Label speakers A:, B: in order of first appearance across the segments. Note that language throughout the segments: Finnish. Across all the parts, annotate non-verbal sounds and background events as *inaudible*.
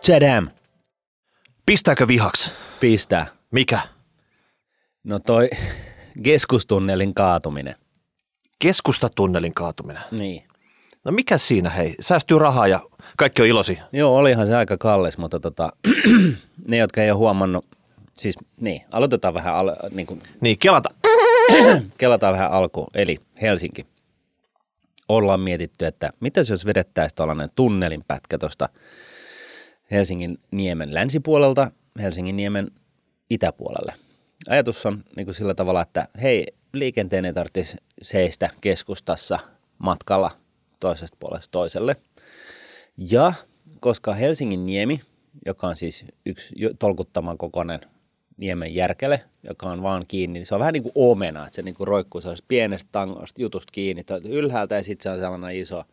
A: Tchadam.
B: Pistääkö vihaksi?
A: Pistää.
B: Mikä?
A: No toi keskustunnelin kaatuminen.
B: Keskustatunnelin kaatuminen.
A: Niin.
B: No mikä siinä hei? Säästyy rahaa ja kaikki on ilosi.
A: Joo, olihan se aika kallis, mutta tota, *clears throat* ne, jotka ei ole huomannut, siis niin, aloitetaan vähän, al, niin kuin,
B: Niin, kelata. *clears throat*
A: kelataan vähän alkuun, eli Helsinki. Ollaan mietitty, että mitä jos vedettäisiin tällainen tunnelin pätkä tuosta Helsingin niemen länsipuolelta Helsingin niemen itäpuolelle. Ajatus on niin kuin sillä tavalla, että hei, liikenteen ei tarvitsisi seistä keskustassa matkalla toisesta puolesta toiselle. Ja koska Helsingin niemi, joka on siis yksi tolkuttaman kokoinen niemen järkele, joka on vaan kiinni, niin se on vähän niin kuin omena, että se niin kuin roikkuu sellaisesta pienestä tangosta jutusta kiinni ylhäältä ja sitten se on sellainen iso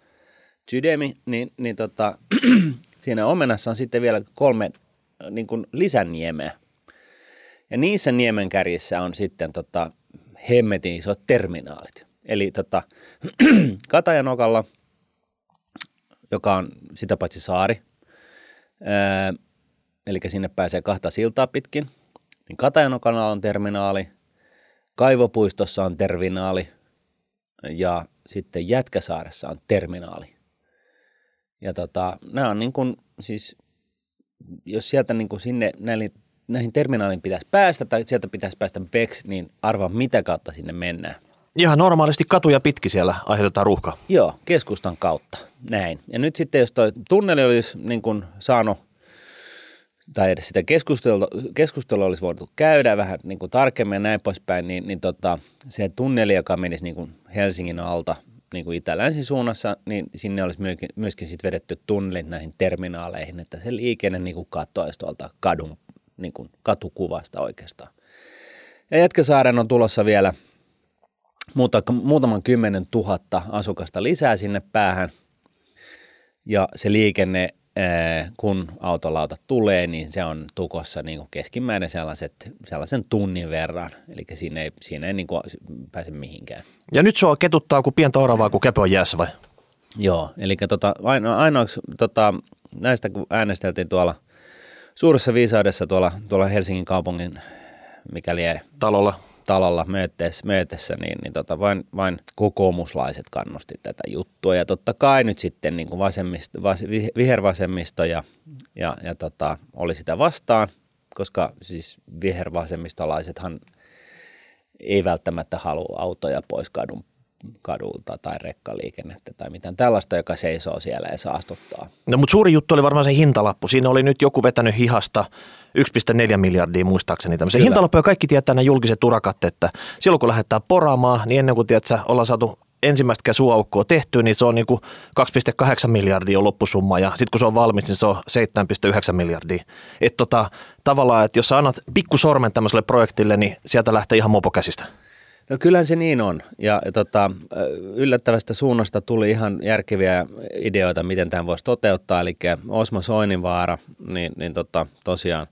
A: sydämi, niin, niin tota, *clears throat* siinä omenassa on sitten vielä kolme äh, niin kuin lisäniemeä. Ja niissä niemen kärjissä on sitten tota, hemmetin isot terminaalit. Eli tota, *clears throat* Katajanokalla, joka on sitä paitsi saari, ää, eli sinne pääsee kahta siltaa pitkin, niin Katajanokalla on terminaali, Kaivopuistossa on terminaali ja sitten Jätkäsaaressa on terminaali. Ja tota, nämä on niin kuin, siis, jos sieltä niin kuin sinne näihin, näihin terminaaliin pitäisi päästä tai sieltä pitäisi päästä Bex, niin arvaa mitä kautta sinne mennään.
B: Ihan normaalisti katuja pitki siellä aiheutetaan ruuhka.
A: Joo, keskustan kautta. Näin. Ja nyt sitten, jos tuo tunneli olisi niin kuin saanut, tai edes sitä keskustelua, keskustelua olisi voitu käydä vähän niin kuin tarkemmin ja näin poispäin, niin, niin tota, se tunneli, joka menisi niin kuin Helsingin alta niin kuin itä-länsin suunnassa, niin sinne olisi myöskin, myöskin sit vedetty tunnelit näihin terminaaleihin, että se liikenne niin kuin katoaisi tuolta kadun, niin kuin katukuvasta oikeastaan. Ja Jätkäsaaren on tulossa vielä muuta, muutaman kymmenen tuhatta asukasta lisää sinne päähän. Ja se liikenne, kun autolauta tulee, niin se on tukossa niin kuin keskimäärin sellaiset, sellaisen tunnin verran. Eli siinä ei, siinä ei niin kuin pääse mihinkään.
B: Ja nyt sua ketuttaa kuin pientä oravaa, kun käpö on jäässä vai?
A: Joo, eli tota, aino, ainoaksi tota, näistä kun äänesteltiin tuolla suuressa viisaudessa tuolla, tuolla Helsingin kaupungin, mikäli ei
B: Talolla.
A: Talolla möötessä niin, niin tota, vain, vain kokoomuslaiset kannusti tätä juttua. Ja totta kai nyt sitten niin kuin vasemmisto, vas, vi- vihervasemmisto ja, ja, ja tota, oli sitä vastaan, koska siis vihervasemmistolaisethan ei välttämättä halua autoja pois kadun, kadulta tai rekkaliikennettä tai mitään tällaista, joka seisoo siellä ja saastuttaa.
B: No mutta suuri juttu oli varmaan se hintalappu. Siinä oli nyt joku vetänyt hihasta 1,4 miljardia muistaakseni tämmöisen
A: Kyllä.
B: hintalappu ja kaikki tietää nämä julkiset urakat, että silloin kun lähdetään poraamaan, niin ennen kuin tiedät, ollaan saatu ensimmäistä suuaukkoa tehtyä, niin se on niin kuin 2,8 miljardia on loppusumma ja sitten kun se on valmis, niin se on 7,9 miljardia. Että tota, tavallaan, että jos sä annat pikkusormen tämmöiselle projektille, niin sieltä lähtee ihan mopo käsistä.
A: No kyllähän se niin on. Ja ja tota, yllättävästä suunnasta tuli ihan järkeviä ideoita, miten tämän voisi toteuttaa. Eli Osmo Soininvaara, niin, niin tota, tosiaan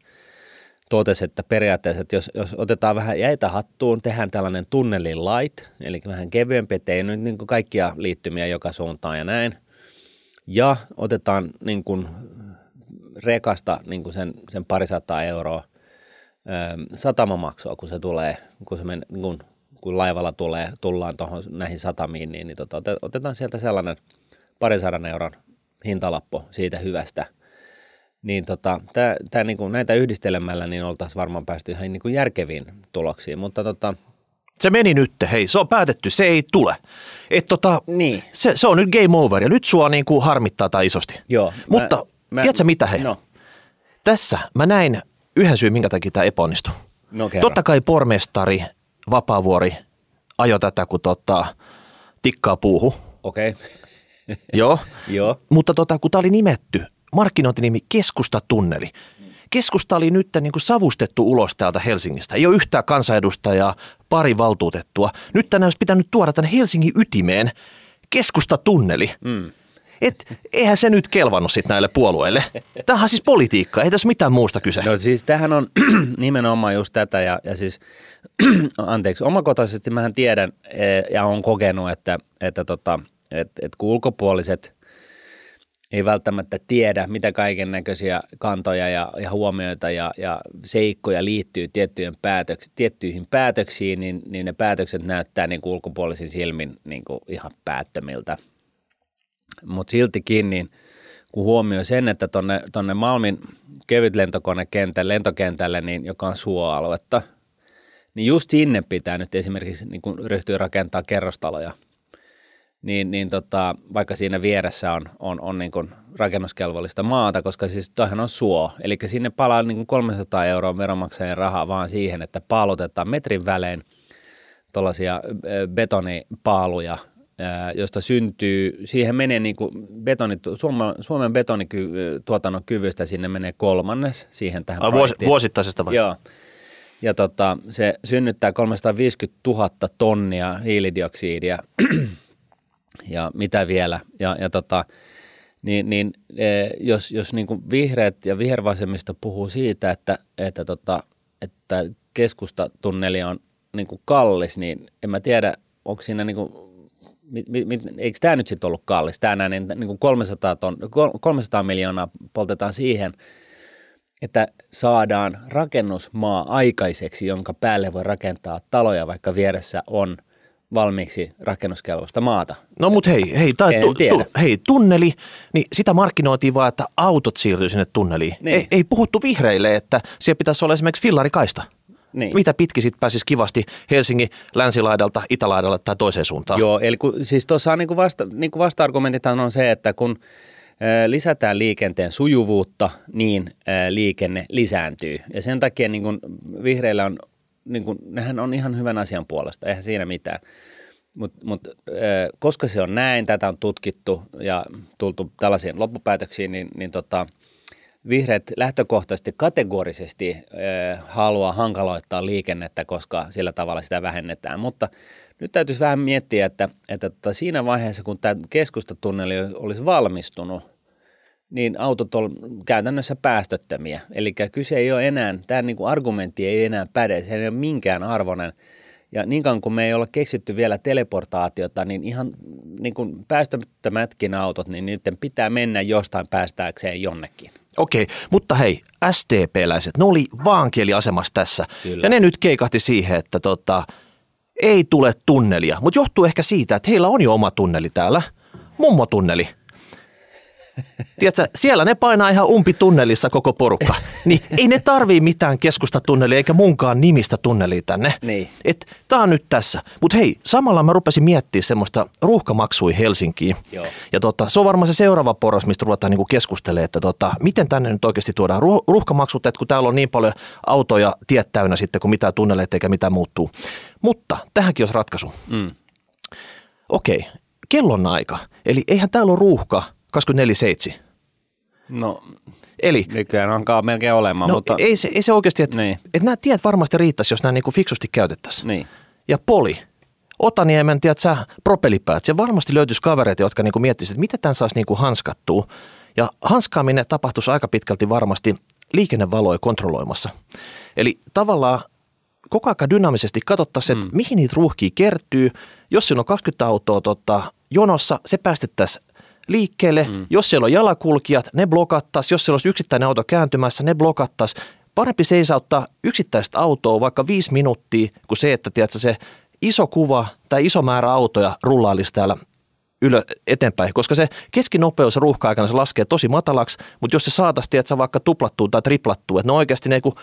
A: totesi, että periaatteessa, että jos, jos otetaan vähän jäitä hattuun, tehdään tällainen tunnelin light, eli vähän kevyempi, ettei nyt niin kuin kaikkia liittymiä joka suuntaan ja näin. Ja otetaan niin kuin rekasta niin kuin sen, sen parisataa euroa ö, satamamaksua, kun se tulee, kun, se men, niin kun, kun laivalla tulee, tullaan tuohon näihin satamiin, niin, niin tota, ote- otetaan sieltä sellainen parisadan euron hintalappu siitä hyvästä. Niin tota, tää, tää niinku, näitä yhdistelemällä niin oltaisiin varmaan päästy ihan niinku järkeviin tuloksiin, mutta tota,
B: Se meni nyt, hei, se on päätetty, se ei tule. Et tota,
A: niin,
B: se, se on nyt game over ja nyt sua niin kuin harmittaa tai isosti.
A: joo.
B: Mutta tiedätkö mitä, hei?
A: No,
B: Tässä mä näin yhden syyn, minkä takia tämä epäonnistui.
A: no.
B: Totta kai pormestari Vapaavuori ajoi tätä, kun tota, tikkaa puuhu.
A: Okei, okay.
B: Joo. *laughs*
A: joo.
B: Mutta tota, kun tämä oli nimetty, markkinointinimi Keskustatunneli. Keskusta oli nyt niin kuin savustettu ulos täältä Helsingistä. Ei ole yhtään kansanedustajaa, pari valtuutettua. Nyt tänään olisi pitänyt tuoda tänne Helsingin ytimeen Keskustatunneli.
A: Mm.
B: Et eihän se nyt kelvannut sitten näille puolueille. Tämähän on siis politiikka, ei tässä mitään muusta kyse.
A: No siis tähän on *clears throat* nimenomaan just tätä ja, ja siis, *clears throat* anteeksi, omakotaisesti mähän tiedän eh, ja on kokenut, että, että tota, et, et kun ulkopuoliset ei välttämättä tiedä, mitä kaiken näköisiä kantoja ja, ja huomioita ja, ja seikkoja liittyy tiettyihin, päätöks, tiettyihin päätöksiin, niin, niin ne päätökset näyttää niin kuin ulkopuolisin silmin niin kuin ihan päättömiltä. Mutta siltikin, niin kun huomioi sen, että tuonne tonne Malmin kevyt lentokonekentälle, lentokentälle, niin, joka on suoaluetta, niin just sinne pitää nyt esimerkiksi niin kun ryhtyä rakentaa kerrostaloja – niin, niin tota, vaikka siinä vieressä on, on, on niin kuin rakennuskelvollista maata, koska siis tämähän on suo. Eli sinne palaa niin kuin 300 euroa veronmaksajien rahaa vaan siihen, että paalutetaan metrin välein tuollaisia betonipaaluja, josta syntyy, siihen menee niin kuin betoni, Suomen, Suomen betonituotannon kyvystä sinne menee kolmannes siihen tähän
B: Vuos, Vuosittaisesta vai?
A: Joo. Ja tota, se synnyttää 350 000 tonnia hiilidioksidia ja mitä vielä. Ja, ja tota, niin, niin e, jos, jos niin kuin vihreät ja vihervasemmista puhuu siitä, että, että, tota, että keskustatunneli on niin kuin kallis, niin en mä tiedä, onko siinä niin kuin, mit, mit, eikö tämä nyt sitten ollut kallis? Tämä näin, niin, niin kuin 300, ton, 300 miljoonaa poltetaan siihen, että saadaan rakennusmaa aikaiseksi, jonka päälle voi rakentaa taloja, vaikka vieressä on – valmiiksi rakennuskelvoista maata.
B: No mutta hei, hei, tai tu, tu, hei, tunneli, niin sitä markkinoitiin vaan, että autot siirtyy sinne tunneliin. Niin. Ei, ei puhuttu vihreille, että siellä pitäisi olla esimerkiksi fillarikaista. Niin. Mitä pitki sitten pääsisi kivasti Helsingin länsilaidalta, itälaidalle tai toiseen suuntaan?
A: Joo, eli kun, siis tuossa on niin vasta, niin vasta-argumentit on se, että kun lisätään liikenteen sujuvuutta, niin liikenne lisääntyy. Ja sen takia niin kuin vihreillä on niin kuin, nehän on ihan hyvän asian puolesta, eihän siinä mitään. Mutta mut, koska se on näin, tätä on tutkittu ja tultu tällaisiin loppupäätöksiin, niin, niin tota, vihreät lähtökohtaisesti kategorisesti äh, haluaa hankaloittaa liikennettä, koska sillä tavalla sitä vähennetään. Mutta nyt täytyisi vähän miettiä, että, että tota, siinä vaiheessa, kun tämä keskustatunneli olisi valmistunut, niin autot on käytännössä päästöttömiä. Eli kyse ei ole enää, tämä niin kuin argumentti ei enää päde, se ei ole minkään arvoinen. Ja niin kauan kuin me ei ole keksitty vielä teleportaatiota, niin ihan niin kuin päästöttömätkin autot, niin niiden pitää mennä jostain päästääkseen jonnekin.
B: Okei, mutta hei, STP-läiset, ne oli vaankieliasemassa tässä. Kyllä. Ja ne nyt keikahti siihen, että tota, ei tule tunnelia. Mutta johtuu ehkä siitä, että heillä on jo oma tunneli täällä, mummotunneli. Tiedätkö, siellä ne painaa ihan umpitunnelissa koko porukka. Niin ei ne tarvii mitään keskustatunnelia eikä munkaan nimistä tunnelia tänne.
A: Niin.
B: Et tää on nyt tässä. Mutta hei, samalla mä rupesin miettimään semmoista ruuhkamaksui Helsinkiin.
A: Joo.
B: Ja tota, se on varmaan se seuraava porras, mistä ruvetaan niinku keskustelemaan, että tota, miten tänne nyt oikeasti tuodaan ruuhkamaksut, että kun täällä on niin paljon autoja tiet täynnä sitten, kun mitään tunneleita eikä mitään muuttuu. Mutta tähänkin olisi ratkaisu. Mm. Okei, kellon aika. Eli eihän täällä ole ruuhka 24-7.
A: No, Eli, nykyään onkaan melkein olemaan.
B: No,
A: mutta...
B: ei, se, ei se oikeasti, että niin. et nämä tiet varmasti riittäisi, jos nämä niinku fiksusti käytettäisiin.
A: Niin.
B: Ja poli, Otaniemen, tiedät sä, propelipäät, se varmasti löytyisi kavereita, jotka niinku miettisivät, että mitä tämän saisi niinku hanskattua. Ja hanskaaminen tapahtuisi aika pitkälti varmasti liikennevaloja kontrolloimassa. Eli tavallaan koko ajan dynaamisesti katsottaisiin, että mm. mihin niitä ruuhkia kertyy. Jos siinä on 20 autoa tota, jonossa, se päästettäisiin liikkeelle. Mm. Jos siellä on jalakulkijat, ne blokattaisiin. Jos siellä olisi yksittäinen auto kääntymässä, ne blokattaisiin. Parempi seisauttaa yksittäistä autoa vaikka viisi minuuttia, kuin se, että tiedätkö, se iso kuva tai iso määrä autoja rullailisi täällä ylö, eteenpäin, koska se keskinopeus ruuhka-aikana se laskee tosi matalaksi, mutta jos se saataisiin, tiedätkö, vaikka tuplattua tai triplattua, että ne oikeasti ne kun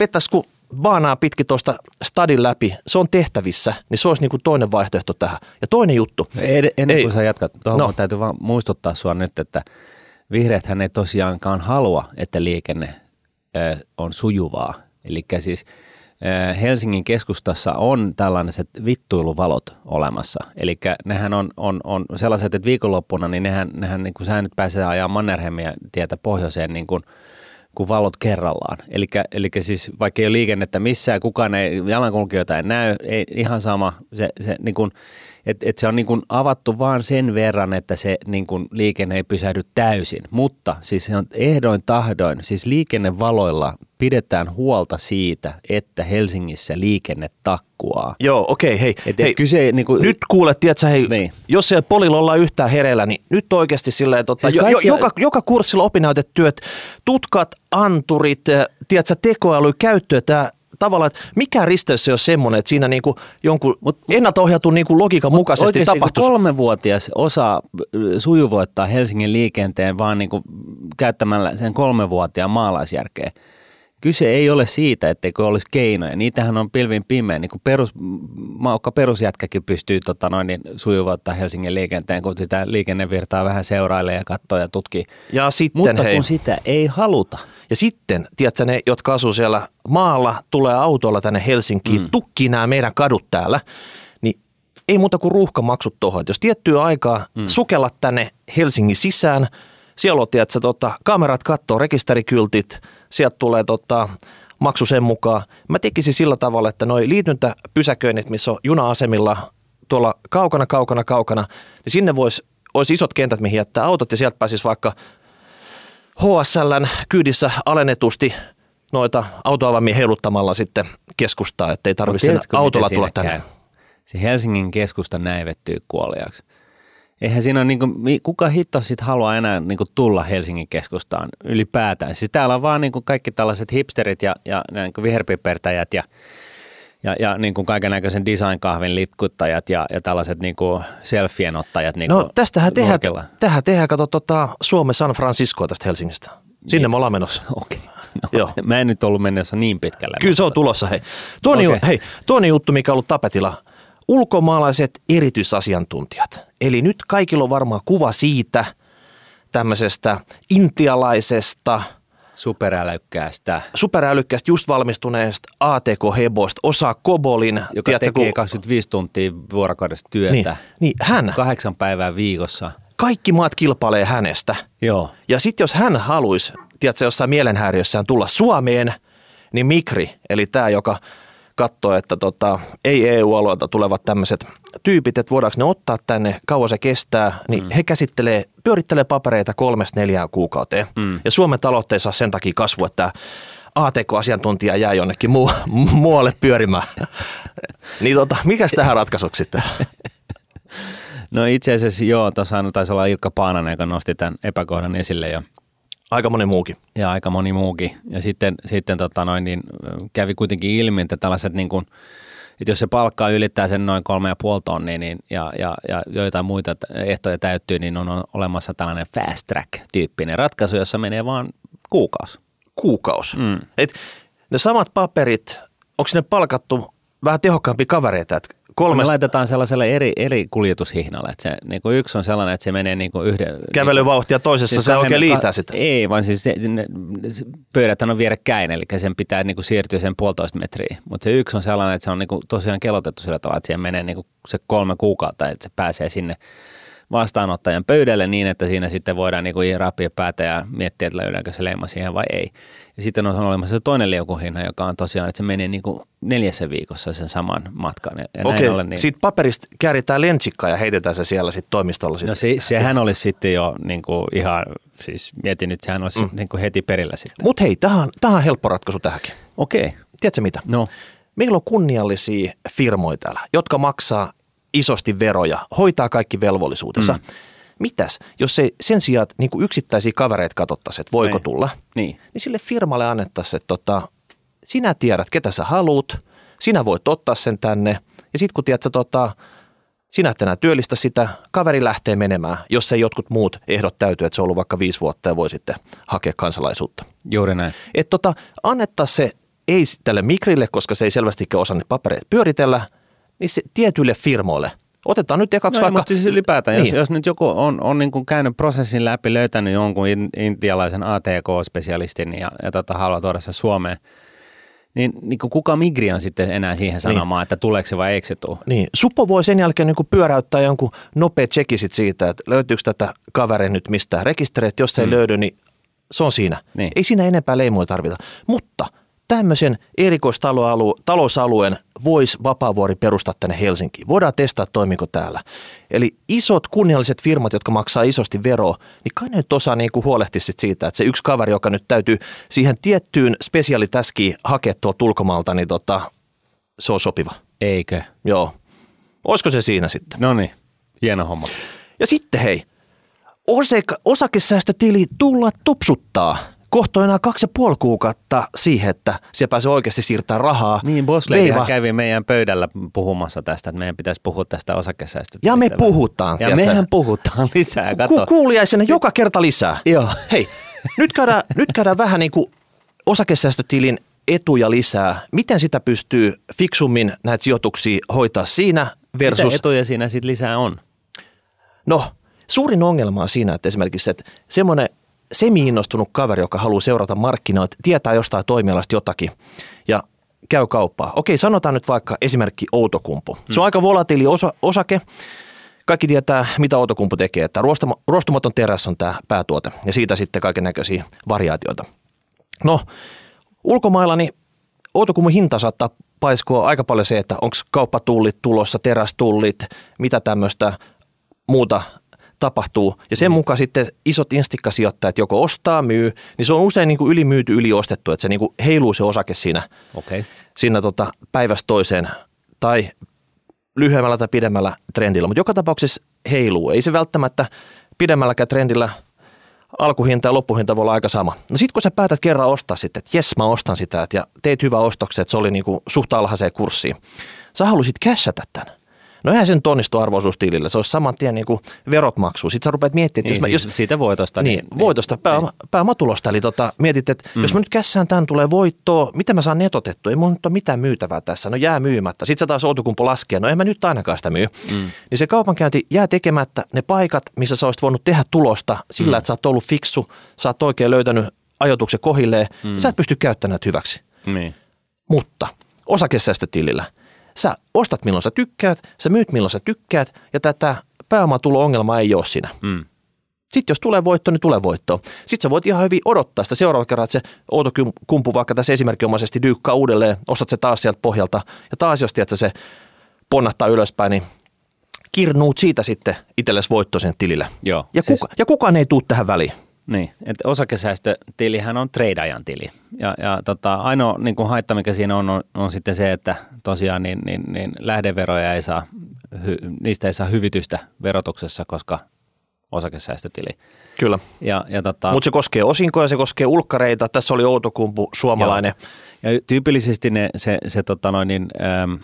B: vettäisi kun baanaa pitkin tuosta stadin läpi, se on tehtävissä, niin se olisi niin kuin toinen vaihtoehto tähän. Ja toinen juttu.
A: Ed- ennen ei, kuin sä jatkat, tuohon no. täytyy vaan muistuttaa sua nyt, että vihreäthän ei tosiaankaan halua, että liikenne ö, on sujuvaa. Eli siis ö, Helsingin keskustassa on tällaiset vittuiluvalot olemassa. Eli nehän on, on, on sellaiset, että viikonloppuna, niin nehän, nehän niin kuin sä nyt pääsee ajaa Mannerheimia tietä pohjoiseen niin kuin – kuin valot kerrallaan. Eli siis vaikka ei ole liikennettä missään, kukaan ei, jalankulkijoita ei näy, ei, ihan sama, se, se niin kuin, et, et se on niin kuin avattu vaan sen verran, että se niin kuin liikenne ei pysähdy täysin. Mutta siis se on ehdoin tahdoin, siis liikennevaloilla pidetään huolta siitä, että Helsingissä liikenne takkuaa.
B: Joo, okei, okay, hei.
A: Et,
B: hei
A: et kyse, niin kuin,
B: nyt kuulet, tiedätkö, hei,
A: Niin.
B: jos siellä polilla ollaan yhtään hereillä, niin nyt oikeasti silleen, tota,
A: Siis
B: jo,
A: kaikki-
B: jo, joka, joka kurssilla opinnäytetyöt, tutkat, anturit, tiedätkö, tekoäly, käyttö, tämä tavallaan, että mikä risteys se on semmoinen, että siinä niinku jonkun
A: Mut-
B: ennalta ohjatun niinku logiikan mukaisesti
A: Oikeasti, kun
B: tapahtuisi.
A: kolmevuotias osaa ö, sujuvoittaa Helsingin liikenteen vaan niin kuin käyttämällä sen kolmevuotiaan maalaisjärkeä. Kyse ei ole siitä, etteikö olisi keinoja. Niitähän on pilvin pimeä. Niin kuin perus, maukka perusjätkäkin pystyy tota noin, niin sujuvoittaa Helsingin liikenteen, kun sitä liikennevirtaa vähän seurailee ja katsoo ja tutkii.
B: Ja sitten,
A: Mutta
B: hei,
A: kun sitä ei haluta.
B: ja sitten, tiedätkö, ne, jotka asuu siellä maalla, tulee autolla tänne Helsinkiin, mm. tukkii nämä meidän kadut täällä, niin ei muuta kuin ruuhkamaksut tuohon. Jos tiettyä aikaa mm. sukellat tänne Helsingin sisään, siellä on, tiedätkö, tota, kamerat katsoo, rekisterikyltit, sieltä tulee tota, maksu sen mukaan. Mä tekisin sillä tavalla, että noi liityntäpysäköinnit, missä on juna-asemilla tuolla kaukana, kaukana, kaukana, niin sinne voisi olisi isot kentät, mihin jättää autot ja sieltä pääsisi vaikka HSLn kyydissä alennetusti noita autoavamia heiluttamalla sitten keskustaa, ettei tarvitse autolla tulla tänne.
A: käy? Se Helsingin keskusta näivettyy kuoliaksi. Eihän siinä ole, niin kuin, kuka hitto sit haluaa enää niin kuin, tulla Helsingin keskustaan ylipäätään. Siis täällä on vaan niin kuin, kaikki tällaiset hipsterit ja, ja niin kuin viherpipertäjät ja, ja, ja niin kuin kaiken näköisen design-kahvin litkuttajat ja, ja tällaiset niin kuin selfien ottajat. Niin
B: No
A: kuin
B: tästähän tehdään, tähän tehdään kato tota, Suomen San Franciscoa tästä Helsingistä. Sinne me ollaan menossa.
A: Okei. No,
B: Joo.
A: Mä en nyt ollut menossa niin pitkälle.
B: Kyllä se on tulossa. Hei.
A: Okei.
B: okay. hei, toinen juttu, mikä on ollut tapetilla, ulkomaalaiset erityisasiantuntijat. Eli nyt kaikilla on varmaan kuva siitä tämmöisestä intialaisesta,
A: Superälykkäästä,
B: superälykkäästä, just valmistuneesta ATK-hebosta, osaa Kobolin.
A: joka
B: tiedätkö,
A: tekee
B: kun-
A: 25 tuntia vuorokaudessa työtä.
B: niin, niin, hän,
A: Kahdeksan päivää viikossa.
B: kaikki maat kilpailee hänestä.
A: Joo.
B: Ja sitten jos hän haluaisi, tiedätkö, jossain mielenhäiriössään tulla Suomeen, niin Mikri, eli tämä, joka katsoo, että tota, ei EU-alueelta tulevat tämmöiset tyypit, että voidaanko ne ottaa tänne, kauan se kestää, niin mm. he käsittelee, pyörittelee papereita kolmesta neljään kuukauteen. Mm. Ja Suomen saa sen takia kasvua, että ATK-asiantuntija jää jonnekin muu, *laughs* muualle pyörimään. *laughs* niin tota, mikäs tähän ratkaisuksi sitten? *laughs*
A: No itse asiassa joo, tuossa taisi olla Ilkka Paananen, joka nosti tämän epäkohdan esille ja,
B: Aika monen muukin.
A: ja aika moni muukin. Ja sitten, sitten tota noin, niin kävi kuitenkin ilmi, että tällaiset niin kuin, että jos se palkka ylittää sen noin kolme ja puoli tonnia niin, ja, ja, ja joitain muita ehtoja täyttyy, niin on olemassa tällainen fast track-tyyppinen ratkaisu, jossa menee vaan kuukausi.
B: Kuukaus.
A: Mm.
B: Et ne samat paperit, onko ne palkattu vähän tehokkaampi kavereita, että
A: Me
B: kolme
A: laitetaan sellaiselle eri, eri kuljetushihnalle. Että se, niin kuin yksi on sellainen, että se menee niin kuin yhden...
B: kävelyvauhtia toisessa
A: Siis
B: se oikein liitää sitä.
A: Ei, vaan siis se pöydät on vierekkäin, eli sen pitää niin kuin siirtyä sen puolitoista metriä. Mutta se yksi on sellainen, että se on niin kuin tosiaan kelotettu sillä tavalla, että siihen menee niin kuin se kolme kuukautta, että se pääsee sinne vastaanottajan pöydälle niin, että siinä sitten voidaan niin kuin rapia päätä ja miettiä, että löydäänkö se leima siihen vai ei. Ja sitten on olemassa se toinen liukuhinna, joka on tosiaan, että se menee niin kuin neljässä viikossa sen saman matkan. Ja näin
B: Okei,
A: ollen, niin,
B: siitä paperista kääritään lentsikka ja heitetään se siellä sitten toimistolla. Sit.
A: No se, sehän olisi sitten jo niin kuin ihan, siis mietin nyt, sehän olisi mm. niin kuin heti perillä sitten.
B: Mutta hei, tähän, tähän on helppo ratkaisu tähänkin.
A: Okei,
B: Tiedätkö mitä?
A: no
B: Meillä on kunniallisia firmoja täällä, jotka maksaa isosti veroja, hoitaa kaikki velvollisuutensa. Mm. Mitäs, jos se sen sijaan että niin kuin yksittäisiä kavereita katsottaisiin, että voiko
A: Ei.
B: tulla,
A: niin.
B: niin sille firmalle annettaisiin, että tota, sinä tiedät, ketä sä haluut, sinä voit ottaa sen tänne, ja sitten kun tiedät, sä, tota, sinä et enää työllistä sitä, kaveri lähtee menemään, jos ei jotkut muut ehdot täytyy, että se on ollut vaikka viisi vuotta ja voi sitten hakea kansalaisuutta.
A: Juuri näin.
B: Että tota, annettaisiin se ei tälle Migrille, koska se ei selvästikään osaa niitä papereita pyöritellä, niin se tietyille firmoille. Otetaan nyt ekaksi
A: No,
B: vaikka...
A: mutta siis ylipäätään,
B: niin.
A: jos, jos nyt joku on, on niin kuin käynyt prosessin läpi, löytänyt jonkun in, intialaisen ATK-spesialistin ja, ja tota, haluaa tuoda se Suomeen, niin, niin kuin kuka migri on sitten enää siihen sanomaan, että tuleeko se vai eikö se tule?
B: Niin, Suppo voi sen jälkeen niin pyöräyttää jonkun nopea tsekki sit siitä, että löytyykö tätä kaveria nyt mistään rekistereitä. Jos se ei löydy, niin se on siinä.
A: Niin.
B: Ei siinä enempää leimoja tarvita. Mutta tämmöisen erikoistalousalueen voisi Vapaavuori perustaa tänne Helsinkiin. Voidaan testaa, toimiko täällä. Eli isot kunnialliset firmat, jotka maksaa isosti veroa, niin kai ne nyt osaa niin kuin huolehtia sit siitä, että se yksi kaveri, joka nyt täytyy siihen tiettyyn spesiaalitäskiin hakea tuolta ulkomaalta, niin tota, se on sopiva.
A: Eikö?
B: Joo. Olisiko se siinä sitten?
A: No niin, hieno homma.
B: Ja sitten hei, osake, osakesäästötili tulla tupsuttaa. Kohta on enää kaksi ja puoli kuukautta siihen, että siellä pääsee oikeasti siirtää rahaa.
A: Niin, Bosleyhan kävi meidän pöydällä puhumassa tästä, että meidän pitäisi puhua tästä osakesäästötilistä.
B: Ja me puhutaan.
A: Ja mehän puhutaan lisää, kato.
B: Ku, kuulijaisena joka kerta lisää.
A: Joo.
B: Hei, nyt käydään, nyt käydään vähän niin kuin osakesäästötilin etuja lisää. Miten sitä pystyy fiksummin näitä sijoituksia hoitaa siinä versus...
A: Mitä etuja siinä sitten lisää on?
B: No, suurin ongelma on siinä, että esimerkiksi että semmoinen semi-innostunut kaveri, joka haluaa seurata markkinoita, tietää jostain toimialasta jotakin ja käy kauppaa. Okei, sanotaan nyt vaikka esimerkki Outokumpu. Se on aika volatiili osa, osake. Kaikki tietää, mitä Outokumpu tekee. Että ruostumaton teräs on tämä päätuote ja siitä sitten kaiken näköisiä variaatioita. No, ulkomailla niin Outokummun hinta saattaa paiskoa aika paljon se, että onko kauppatullit tulossa, terästullit, mitä tämmöistä muuta tapahtuu. Ja sen mm. mukaan sitten isot instikkasijoittajat joko ostaa, myy, niin se on usein niin kuin ylimyyty, yliostettu, että se niin kuin heiluu se osake siinä,
A: okay.
B: siinä tota päivästä toiseen tai lyhyemmällä tai pidemmällä trendillä. Mutta joka tapauksessa heiluu. Ei se välttämättä pidemmälläkään trendillä alkuhinta ja loppuhinta voi olla aika sama. No sitten kun sä päätät kerran ostaa sitten, että jes mä ostan sitä että ja teet hyvä ostoksen, että se oli niinku suht alhaiseen kurssiin. Sä halusit cashata tämän. No eihän se nyt onnistu arvoisuustilillä, se olisi saman tien niin kuin verot maksuu. Sitten sä rupeat miettimään,
A: että niin, jos, siis mä, jos siitä voitosta.
B: Niin, niin voitosta, niin, pääoma, niin. pääomatulosta. Eli tota, mietit, että mm. jos mä nyt kässään tämän tulee voittoa, mitä mä saan netotettu? Ei mun nyt ole mitään myytävää tässä, no jää myymättä. Sitten sä taas Outokumpu laskee, no en mä nyt ainakaan sitä myy. Mm. Niin se kaupankäynti jää tekemättä ne paikat, missä sä olisit voinut tehdä tulosta sillä, mm. että sä oot ollut fiksu, sä oot oikein löytänyt ajoituksen kohilleen, mm. sä et pysty käyttämään hyväksi.
A: Niin.
B: Mutta osakesäästötilillä – Sä ostat milloin sä tykkäät, sä myyt milloin sä tykkäät ja tätä pääomatulo-ongelmaa ei ole siinä. Mm. Sitten jos tulee voitto, niin tulee voitto. Sitten sä voit ihan hyvin odottaa sitä seuraava kerran, että se outokumpu vaikka tässä esimerkinomaisesti dyykkaa uudelleen, ostat se taas sieltä pohjalta ja taas jos tiedät, se ponnahtaa ylöspäin, niin kirnuut siitä sitten itsellesi voitto sen tilille.
A: Joo,
B: ja, siis... kuka, ja kukaan ei tule tähän väliin.
A: Niin, että osakesäästötilihän on treidajan tili. Ja, ja tota, ainoa niin kuin haitta, mikä siinä on, on, on sitten se, että tosiaan niin, niin, niin lähdeveroja ei saa, hy, niistä ei saa hyvitystä verotuksessa, koska osakesäästötili.
B: Kyllä.
A: Ja, ja tota,
B: Mutta se koskee osinkoja, se koskee ulkkareita. Tässä oli Outokumpu, suomalainen.
A: Joo. Ja tyypillisesti ne, se, se tota noin, niin, ähm,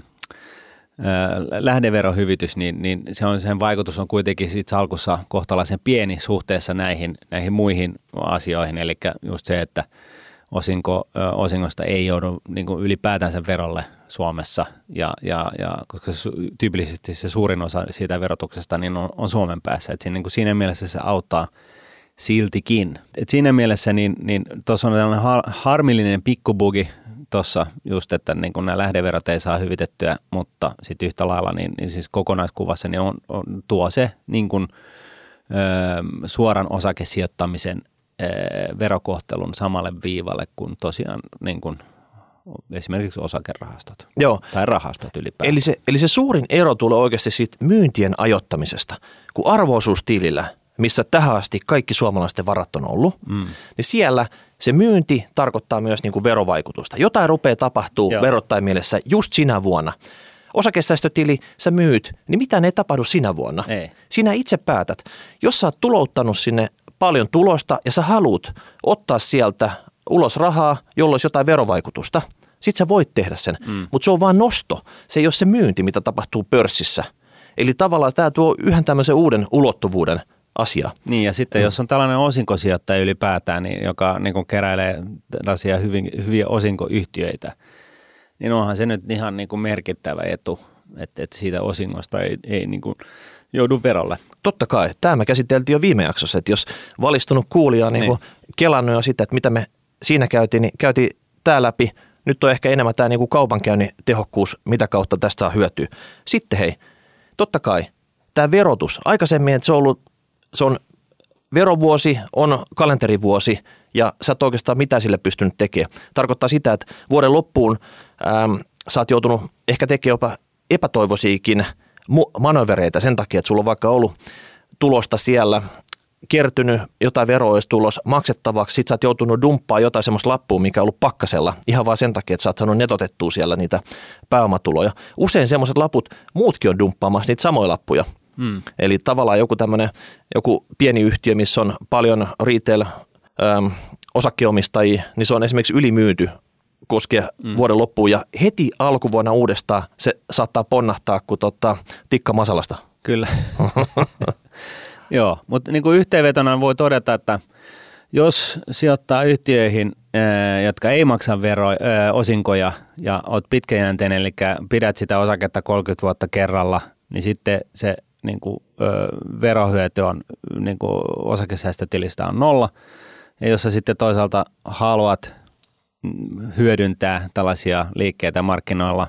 A: lähdeverohyvitys, niin, niin se on, sen vaikutus on kuitenkin sit salkussa kohtalaisen pieni suhteessa näihin, näihin muihin asioihin, eli just se, että osinko, osingosta ei joudu niin kuin ylipäätänsä verolle Suomessa, ja, ja, ja koska se, tyypillisesti se suurin osa siitä verotuksesta niin on, on Suomen päässä, että siinä, niin kuin siinä mielessä se auttaa siltikin. Et siinä mielessä niin, niin tuossa on tällainen har, harmillinen pikkubugi tuossa just, että niin kun nämä lähdeverot ei saa hyvitettyä, mutta sitten yhtä lailla niin, niin siis kokonaiskuvassa niin on, on, tuo se niin kun, ö, suoran osakesijoittamisen ö, verokohtelun samalle viivalle kuin tosiaan niin kun, esimerkiksi osakerahastot
B: Joo.
A: tai rahastot ylipäätään.
B: Eli se, eli se suurin ero tulee oikeasti siitä myyntien ajottamisesta, kun arvoisuustilillä, missä tähän asti kaikki suomalaisten varat on ollut, mm. niin siellä – se myynti tarkoittaa myös niin kuin verovaikutusta. Jotain rupeaa tapahtuu Joo. verottain mielessä just sinä vuonna. Osakesäästötili, sä myyt, niin mitä ei tapahdu sinä vuonna.
A: Ei.
B: Sinä itse päätät. Jos sä oot tulouttanut sinne paljon tulosta ja sä haluat ottaa sieltä ulos rahaa, jolloin olisi jotain verovaikutusta, sit sä voit tehdä sen. Mm. Mutta se on vaan nosto. Se ei ole se myynti, mitä tapahtuu pörssissä. Eli tavallaan tämä tuo yhden tämmöisen uuden ulottuvuuden – asia.
A: Niin ja sitten mm. jos on tällainen osinkosijoittaja ylipäätään, niin, joka niin kuin keräilee tällaisia hyvin, hyviä osinkoyhtiöitä, niin onhan se nyt ihan niin kuin merkittävä etu, että, että siitä osingosta ei, ei niin kuin joudu verolle.
B: Totta kai. Tämä me käsiteltiin jo viime jaksossa, että jos valistunut kuulija on niin niin. kelannut jo sitä, että mitä me siinä käytiin, niin käytiin tämä läpi. Nyt on ehkä enemmän tämä niin kuin kaupankäynnin tehokkuus, mitä kautta tästä saa hyötyä. Sitten hei, totta kai, tämä verotus, aikaisemmin että se on ollut se on verovuosi on kalenterivuosi ja sä et oikeastaan mitä sille pystynyt tekemään. Tarkoittaa sitä, että vuoden loppuun äm, sä oot joutunut ehkä tekemään jopa epätoivoisiakin manövereitä sen takia, että sulla on vaikka ollut tulosta siellä kertynyt, jotain veroa olisi tulos maksettavaksi, sit sä oot joutunut dumppaa jotain semmoista lappua, mikä on ollut pakkasella, ihan vaan sen takia, että sä oot saanut netotettua siellä niitä pääomatuloja. Usein semmoiset laput, muutkin on dumppaamassa niitä samoja lappuja. Hmm. Eli tavallaan joku tämmöinen, joku pieni yhtiö, missä on paljon retail äm, osakkeomistajia, niin se on esimerkiksi ylimyyty koskee mm. vuoden loppuun ja heti alkuvuonna uudestaan se saattaa ponnahtaa kuin tota, tikka masalasta.
A: Kyllä. *laughs* Joo, mutta niin kuin yhteenvetona voi todeta, että jos sijoittaa yhtiöihin, jotka ei maksa vero, osinkoja ja olet pitkäjänteinen, eli pidät sitä osaketta 30 vuotta kerralla, niin sitten se niin kuin, verohyöty on niin kuin osakesäästötilistä on nolla. Ja jos sä sitten toisaalta haluat hyödyntää tällaisia liikkeitä markkinoilla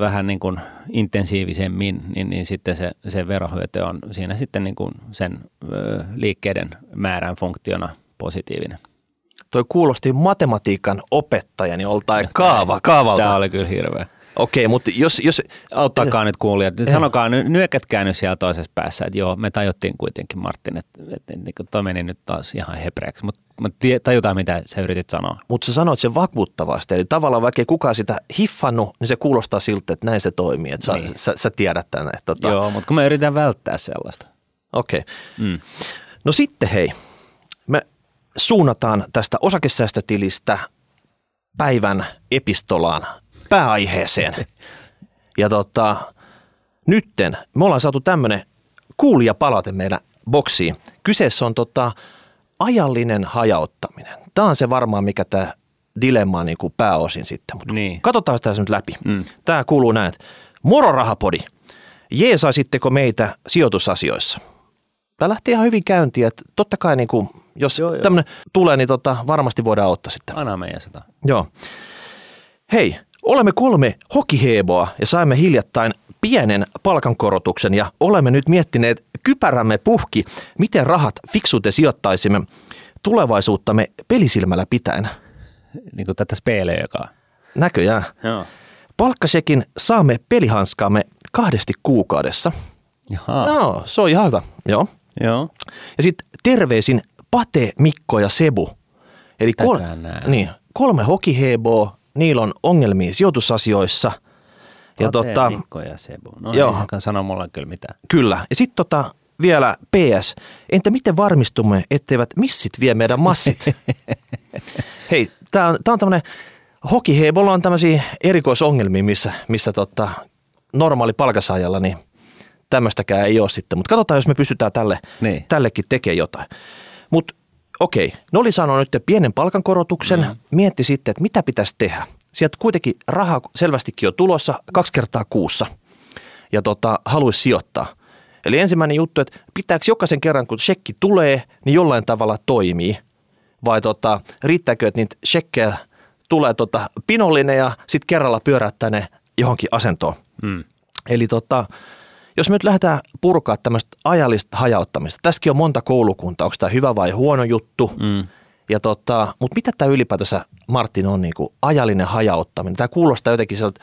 A: vähän niin kuin intensiivisemmin, niin, niin sitten se, se verohyöty on siinä sitten niin kuin sen liikkeiden määrän funktiona positiivinen.
B: Toi kuulosti matematiikan opettajani oltain kaava, kaavalta.
A: Tämä oli kyllä hirveä.
B: Okei, mutta jos... jos
A: Auttakaa nyt kuulijat. Sanokaa, nyökätkää nyt siellä toisessa päässä, että joo, me tajuttiin kuitenkin Martin, että, että, että, että toi meni nyt taas ihan hebreäksi, mutta mutta tajutaan, mitä sä yritit sanoa.
B: Mutta sä sanoit sen vakuuttavasti. Eli tavallaan vaikka ei kukaan sitä hiffannut, niin se kuulostaa siltä, että näin se toimii. Että niin. sä, sä, sä tiedät tänne. Tota...
A: Joo, mutta kun me yritän välttää sellaista.
B: Okei. Okay. Mm. No sitten hei, me suunnataan tästä osakesäästötilistä päivän epistolaan pääaiheeseen. Ja tota, nytten me ollaan saatu tämmöinen kuulijapalaute meidän boksiin. Kyseessä on tota, ajallinen hajauttaminen. Tämä on se varmaan, mikä tämä dilemma on niin kuin pääosin sitten. Mutta niin. Katsotaan sitä nyt läpi. Mm. Tämä kuuluu näin, että moro rahapodi, jeesaisitteko meitä sijoitusasioissa? Tämä lähti ihan hyvin käyntiin, että totta kai niin kuin, jos tämmöinen tulee, niin tota, varmasti voidaan auttaa sitten.
A: Aina meidän sitä.
B: Joo. Hei, olemme kolme hokiheboa ja saimme hiljattain pienen palkankorotuksen ja olemme nyt miettineet kypärämme puhki, miten rahat fiksuute sijoittaisimme tulevaisuuttamme pelisilmällä pitäen.
A: Niin kuin tätä joka
B: Näköjään. Joo. Palkkasekin saamme pelihanskaamme kahdesti kuukaudessa.
A: Jaha.
B: Joo, se on ihan hyvä. Joo.
A: Joo.
B: Ja sitten terveisin Pate, Mikko ja Sebu. Eli kol- niin, kolme hokiheboa, niillä on ongelmia sijoitusasioissa –
A: ja tota, Mikko ja Sebu. No joo. ei sano mulle kyllä mitään.
B: Kyllä. Ja sitten tota, vielä PS. Entä miten varmistumme, etteivät missit vie meidän massit? *laughs* Hei, tämä on, tää on tämmöinen, hokiheibolla on tämmöisiä erikoisongelmia, missä, missä tota, normaali palkasaajalla, niin tämmöistäkään ei ole sitten. Mutta katsotaan, jos me pystytään tälle, niin. tällekin tekemään jotain. Mutta okei, ne oli saanut nyt pienen palkankorotuksen, mm. mietti sitten, että mitä pitäisi tehdä sieltä kuitenkin raha selvästikin on tulossa kaksi kertaa kuussa ja tota, haluaisi sijoittaa. Eli ensimmäinen juttu, että pitääkö jokaisen kerran, kun shekki tulee, niin jollain tavalla toimii? Vai tota, riittääkö, että niitä shekkejä tulee tota, pinollinen ja sitten kerralla pyörättää ne johonkin asentoon? Mm. Eli tota, jos me nyt lähdetään purkaa tämmöistä ajallista hajauttamista, tässäkin on monta koulukuntaa, onko tämä hyvä vai huono juttu, mm. Ja tota, mutta mitä tämä ylipäätänsä, Martin, on niin kuin ajallinen hajauttaminen? Tämä kuulostaa jotenkin sieltä,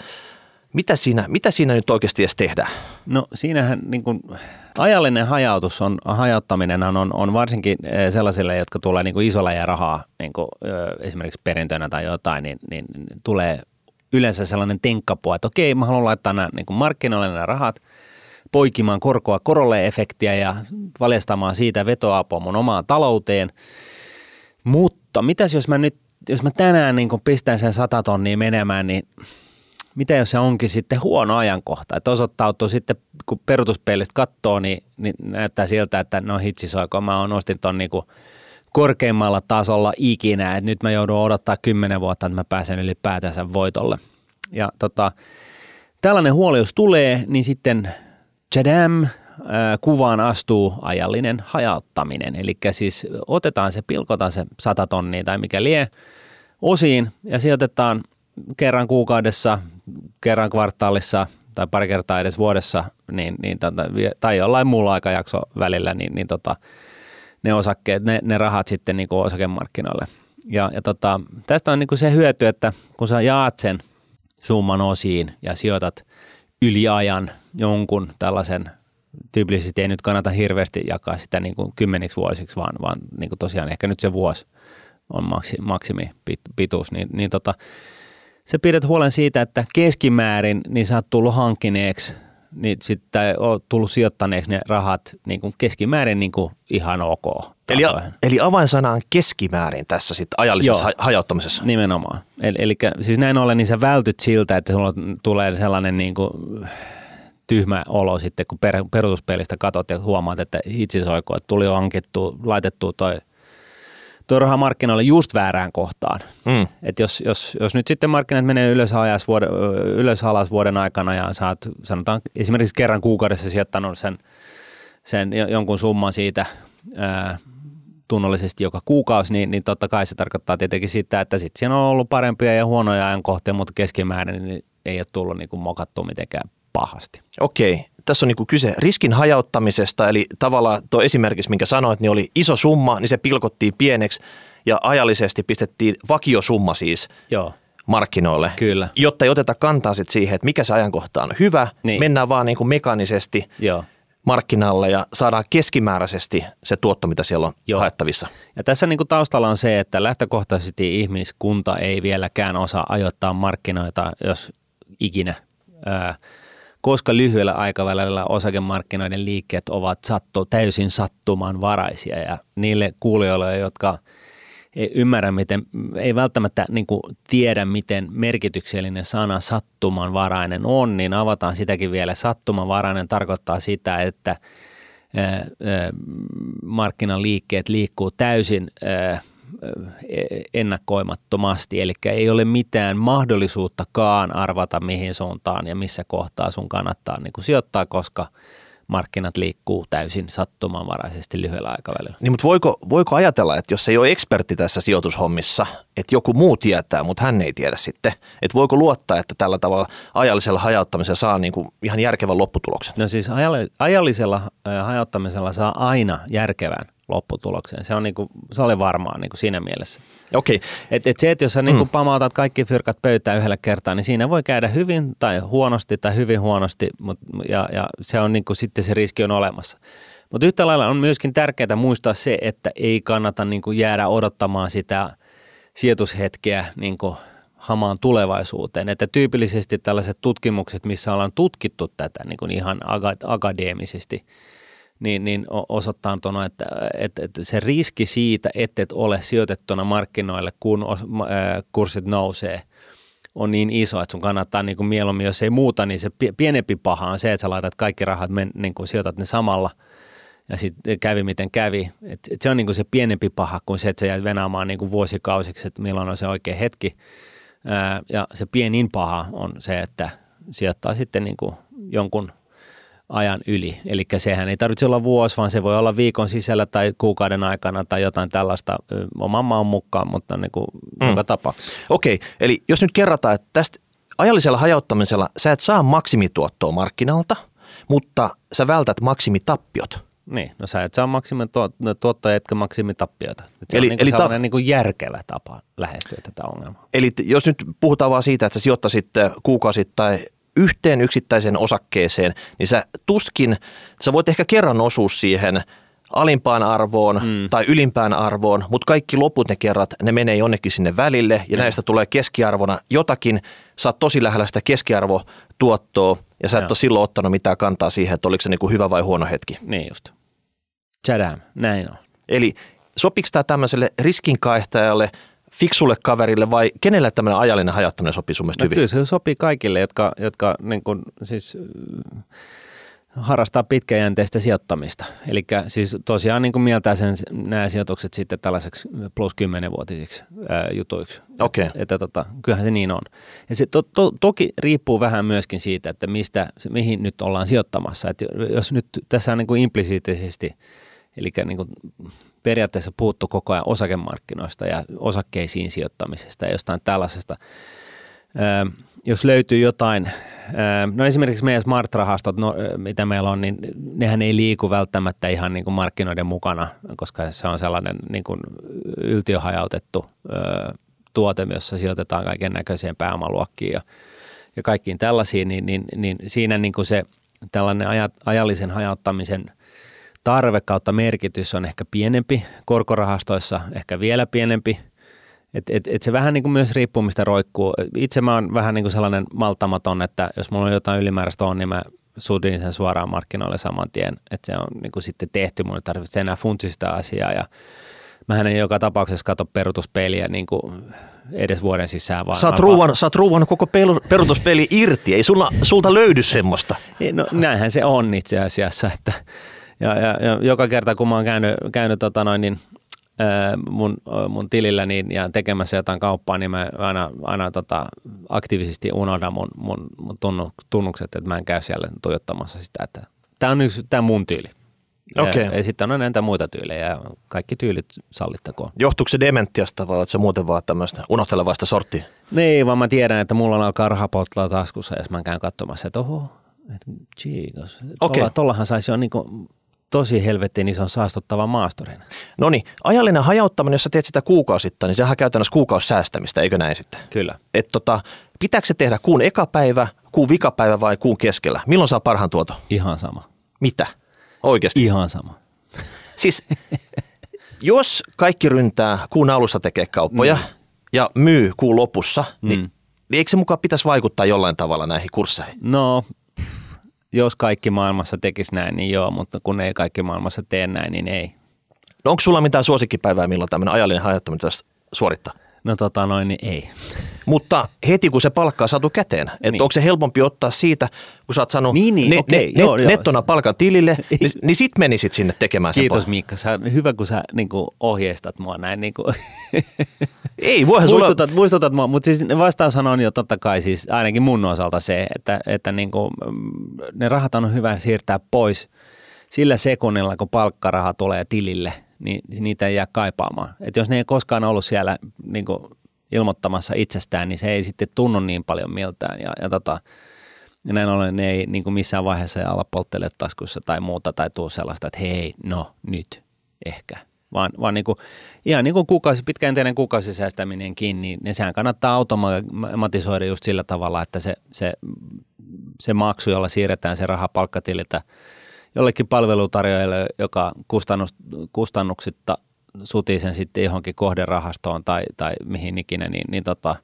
B: mitä siinä, mitä siinä nyt oikeasti edes tehdään?
A: No siinähän niin kuin, ajallinen hajautus on, hajauttaminen on, on varsinkin eh, sellaisille, jotka tulee niin kuin isolla ja rahaa, niin kuin, esimerkiksi perintönä tai jotain, niin, niin, tulee yleensä sellainen tenkkapua, että okei, mä haluan laittaa nämä niin markkinoille nämä rahat, poikimaan korkoa korolle efektiä ja valjastamaan siitä vetoapua mun omaan talouteen – mutta mitäs jos mä nyt, jos mä tänään niin kun pistän sen sata tonnia menemään, niin mitä jos se onkin sitten huono ajankohta? Että osoittautuu sitten, kun perutuspeilistä katsoo, niin, niin näyttää siltä, että no hitsisoiko, mä oon ostin ton niin korkeimmalla tasolla ikinä, että nyt mä joudun odottaa kymmenen vuotta, että mä pääsen ylipäätänsä voitolle. Ja tota, tällainen huoli, jos tulee, niin sitten Chadam, kuvaan astuu ajallinen hajauttaminen. Eli siis otetaan se, pilkotaan se 100 tonnia tai mikä lie osiin ja sijoitetaan kerran kuukaudessa, kerran kvartaalissa tai pari kertaa edes vuodessa niin, niin tota, tai jollain muulla aikajakso välillä, niin, niin tota, ne osakkeet, ne, ne rahat sitten niin kuin osakemarkkinoille. Ja, ja tota, tästä on niin kuin se hyöty, että kun sä jaat sen summan osiin ja sijoitat yliajan jonkun tällaisen, tyypillisesti ei nyt kannata hirveästi jakaa sitä niin kuin kymmeniksi vuosiksi, vaan, vaan niin kuin tosiaan ehkä nyt se vuosi on maksi, maksimi pituus, niin, niin tota, sä pidät huolen siitä, että keskimäärin niin sä oot tullut hankkineeksi niin sitten on tullut sijoittaneeksi ne rahat niin kuin keskimäärin niin kuin ihan ok.
B: Eli, eli avainsana on keskimäärin tässä sitten ajallisessa Joo, hajauttamisessa.
A: Nimenomaan. Eli, eli siis näin ollen niin sä vältyt siltä, että sulla tulee sellainen niin kuin tyhmä olo sitten, kun per, peruutuspelistä katot ja huomaat, että itse soiko, että tuli hankittu, laitettu toi tuo raha markkinoille just väärään kohtaan. Mm. Et jos, jos, jos nyt sitten markkinat menee ylös, ajas vuoden, ylös alas vuoden aikana ja saat sanotaan esimerkiksi kerran kuukaudessa sijoittanut sen, sen jonkun summan siitä ää, tunnollisesti joka kuukausi, niin, niin totta kai se tarkoittaa tietenkin sitä, että sitten siinä on ollut parempia ja huonoja ajankohtia, mutta keskimäärin niin ei ole tullut niin kuin mokattua mitenkään pahasti.
B: Okei, tässä on niin kuin kyse riskin hajauttamisesta, eli tavallaan tuo esimerkiksi, minkä sanoit, niin oli iso summa, niin se pilkottiin pieneksi ja ajallisesti pistettiin vakiosumma siis Joo. markkinoille.
A: Kyllä.
B: Jotta ei oteta kantaa sit siihen, että mikä se ajankohta on hyvä, niin. mennään vaan niin kuin mekanisesti Joo. markkinalle ja saadaan keskimääräisesti se tuotto, mitä siellä on Joo. haettavissa.
A: Ja tässä niin kuin taustalla on se, että lähtökohtaisesti ihmiskunta ei vieläkään osaa ajoittaa markkinoita, jos ikinä – koska lyhyellä aikavälillä osakemarkkinoiden liikkeet ovat sattu, täysin sattumanvaraisia ja niille kuulijoille, jotka ei ymmärrä, miten, ei välttämättä niin kuin tiedä, miten merkityksellinen sana sattumanvarainen on, niin avataan sitäkin vielä. Sattumanvarainen tarkoittaa sitä, että markkinan liikkeet liikkuu täysin ennakoimattomasti, eli ei ole mitään mahdollisuuttakaan arvata mihin suuntaan ja missä kohtaa sun kannattaa niin kuin sijoittaa, koska markkinat liikkuu täysin sattumanvaraisesti lyhyellä aikavälillä.
B: Niin, mutta voiko, voiko ajatella, että jos ei ole ekspertti tässä sijoitushommissa, että joku muu tietää, mutta hän ei tiedä sitten, että voiko luottaa, että tällä tavalla ajallisella hajauttamisella saa niin kuin ihan järkevän lopputuloksen?
A: No siis ajallisella hajauttamisella saa aina järkevän lopputulokseen. Se on niin kuin, se oli varmaa niin kuin siinä mielessä.
B: Okay.
A: Et, et se, että jos sä niin kuin mm. pamautat kaikki fyrkat pöytään yhdellä kertaa, niin siinä voi käydä hyvin tai huonosti tai hyvin huonosti, mut, ja, ja se on niin kuin, sitten se riski on olemassa. Mutta yhtä lailla on myöskin tärkeää muistaa se, että ei kannata niin kuin jäädä odottamaan sitä sijoitushetkeä niin kuin hamaan tulevaisuuteen. Että tyypillisesti tällaiset tutkimukset, missä ollaan tutkittu tätä niin kuin ihan akadeemisesti – niin, niin osoittaa tuona, että, että, että se riski siitä, että et ole sijoitettuna markkinoille, kun kurssit nousee, on niin iso, että sun kannattaa niin kuin mieluummin, jos ei muuta, niin se pienempi paha on se, että sä laitat kaikki rahat, men, niin kuin sijoitat ne samalla ja sitten kävi miten kävi. Et, et se on niin kuin se pienempi paha kuin se, että sä jäät venaamaan niin kuin vuosikausiksi, että milloin on se oikea hetki. Ää, ja se pienin paha on se, että sijoittaa sitten niin kuin jonkun ajan yli. Eli sehän ei tarvitse olla vuosi, vaan se voi olla viikon sisällä tai kuukauden aikana tai jotain tällaista oman maan mukaan, mutta niin kuin mm. joka tapauksessa.
B: Okei, okay. eli jos nyt kerrataan, että tästä ajallisella hajauttamisella sä et saa maksimituottoa markkinalta, mutta sä vältät maksimitappiot.
A: Niin, no sä et saa maksimituottoja etkä maksimitappioita. Se eli, on niin eli ta- niin kuin järkevä tapa lähestyä tätä ongelmaa.
B: Eli jos nyt puhutaan vaan siitä, että sä sijoittaisit kuukausittain yhteen yksittäiseen osakkeeseen, niin sä tuskin, sä voit ehkä kerran osua siihen alimpaan arvoon mm. tai ylimpään arvoon, mutta kaikki loput ne kerrat, ne menee jonnekin sinne välille ja mm. näistä tulee keskiarvona jotakin. Sä oot tosi lähellä sitä keskiarvotuottoa ja sä et ole silloin ottanut mitään kantaa siihen, että oliko se niin kuin hyvä vai huono hetki.
A: Niin just. Tadam, näin on.
B: Eli sopiko tämä tämmöiselle riskinkaihtajalle – fiksulle kaverille vai kenelle tämmöinen ajallinen hajottaminen sopii sun mielestä no, hyvin?
A: Kyllä se sopii kaikille, jotka, jotka niin kuin, siis, äh, harrastaa pitkäjänteistä sijoittamista. Eli siis tosiaan niin kuin mieltää sen, nämä sijoitukset sitten tällaiseksi plus 10-vuotisiksi ää, äh, jutuiksi.
B: Okei. Okay.
A: Että, tota, kyllähän se niin on. Ja se to, to, toki riippuu vähän myöskin siitä, että mistä, mihin nyt ollaan sijoittamassa. Että jos nyt tässä on niin kuin implisiittisesti, eli niin kuin periaatteessa puhuttu koko ajan osakemarkkinoista ja osakkeisiin sijoittamisesta ja jostain tällaisesta. jos löytyy jotain, no esimerkiksi meidän smart-rahastot, no, mitä meillä on, niin nehän ei liiku välttämättä ihan niin kuin markkinoiden mukana, koska se on sellainen niin kuin yltiöhajautettu tuote, jossa sijoitetaan kaiken näköiseen pääomaluokkiin ja, ja kaikkiin tällaisiin, niin, niin, niin siinä niin kuin se tällainen ajallisen hajauttamisen tarve kautta merkitys on ehkä pienempi, korkorahastoissa ehkä vielä pienempi – et, et, et se vähän niin kuin myös riippuu, mistä roikkuu. Itse mä oon vähän niin kuin sellainen maltamaton, että jos mulla on jotain ylimääräistä on, niin mä sudin sen suoraan markkinoille saman tien. Että se on niin kuin sitten tehty, mun ei tarvitse enää funtsista asiaa ja Mähän en joka tapauksessa katso perutuspeliä niin kuin edes vuoden sisään. Vaan
B: sä, oot ruuan, sä oot ruuan koko perutuspeli irti, ei sulla, sulta löydy semmoista.
A: No näinhän se on itse asiassa, että ja, ja, ja joka kerta kun mä oon käynyt, käynyt tota noin, niin mun, mun tilillä niin, ja tekemässä jotain kauppaa, niin mä aina, aina tota, aktiivisesti unohdan mun, mun, mun tunnukset, että mä en käy siellä tuijottamassa sitä, että tämä on yksi, tämä mun tyyli.
B: Okay.
A: Ja, ja sitten on näitä muita tyylejä ja kaikki tyylit sallittakoon.
B: Johtuuko se dementiasta vai oletko se muuten vaan tämmöistä unohtelevaista sorttia?
A: Niin, vaan mä tiedän, että mulla on alkaa rahapotla taskussa, jos mä käyn katsomassa, että oho, että chiikos. Okay. Tuollahan saisi jo niin tosi helvettiin ison saastuttavan maasturin.
B: No niin, ajallinen hajauttaminen, jos sä teet sitä kuukausittain, niin sehän on käytännössä kuukausisäästämistä, eikö näin sitten?
A: Kyllä.
B: Et tota, pitääkö se tehdä kuun ekapäivä, kuun vikapäivä vai kuun keskellä? Milloin saa parhaan tuoto?
A: Ihan sama.
B: Mitä? Oikeasti?
A: Ihan sama. *laughs*
B: Siis jos kaikki ryntää kuun alussa tekee kauppoja mm. ja myy kuun lopussa, niin, mm. niin eikö se mukaan pitäisi vaikuttaa jollain tavalla näihin kursseihin?
A: No jos kaikki maailmassa tekisi näin, niin joo, mutta kun ei kaikki maailmassa tee näin, niin ei.
B: No onko sulla mitään suosikkipäivää, milloin tämmöinen ajallinen pitäisi suorittaa?
A: No tota noin, niin ei. *laughs*
B: Mutta heti kun se palkkaa saatu käteen, että niin. onko se helpompi ottaa siitä, kun sä oot saanut
A: niin, niin, ne, okay,
B: ne, joo, net, joo. nettona palkan tilille, *laughs* niin, niin sit menisit sinne tekemään
A: sen Kiitos Miikka, sä, hyvä kun sä niin kuin ohjeistat mua näin. Niin kuin. *laughs*
B: Ei, voihan
A: muistutat, sulla... muistutat mua, mutta siis vastaus on jo totta kai siis ainakin mun osalta se, että, että niin kuin, ne rahat on hyvä siirtää pois sillä sekunnilla, kun palkkaraha tulee tilille – niin niitä ei jää kaipaamaan. Et jos ne ei koskaan ollut siellä niin kuin ilmoittamassa itsestään, niin se ei sitten tunnu niin paljon miltään. Ja, ja, tota, ja näin ollen ne ei niin kuin missään vaiheessa alla polttele taskussa tai muuta tai tuu sellaista, että hei, no nyt ehkä. Vaan, vaan niin kuin, ihan niin kuin kuukausi, pitkäjänteinen kuukausisäästäminenkin, niin, niin sehän kannattaa automatisoida just sillä tavalla, että se, se, se maksu, jolla siirretään se raha palkkatililtä – jollekin palvelutarjoajalle, joka kustannus, kustannuksitta sutii sen sitten johonkin kohderahastoon tai, tai mihin ikinä, niin, niin tota,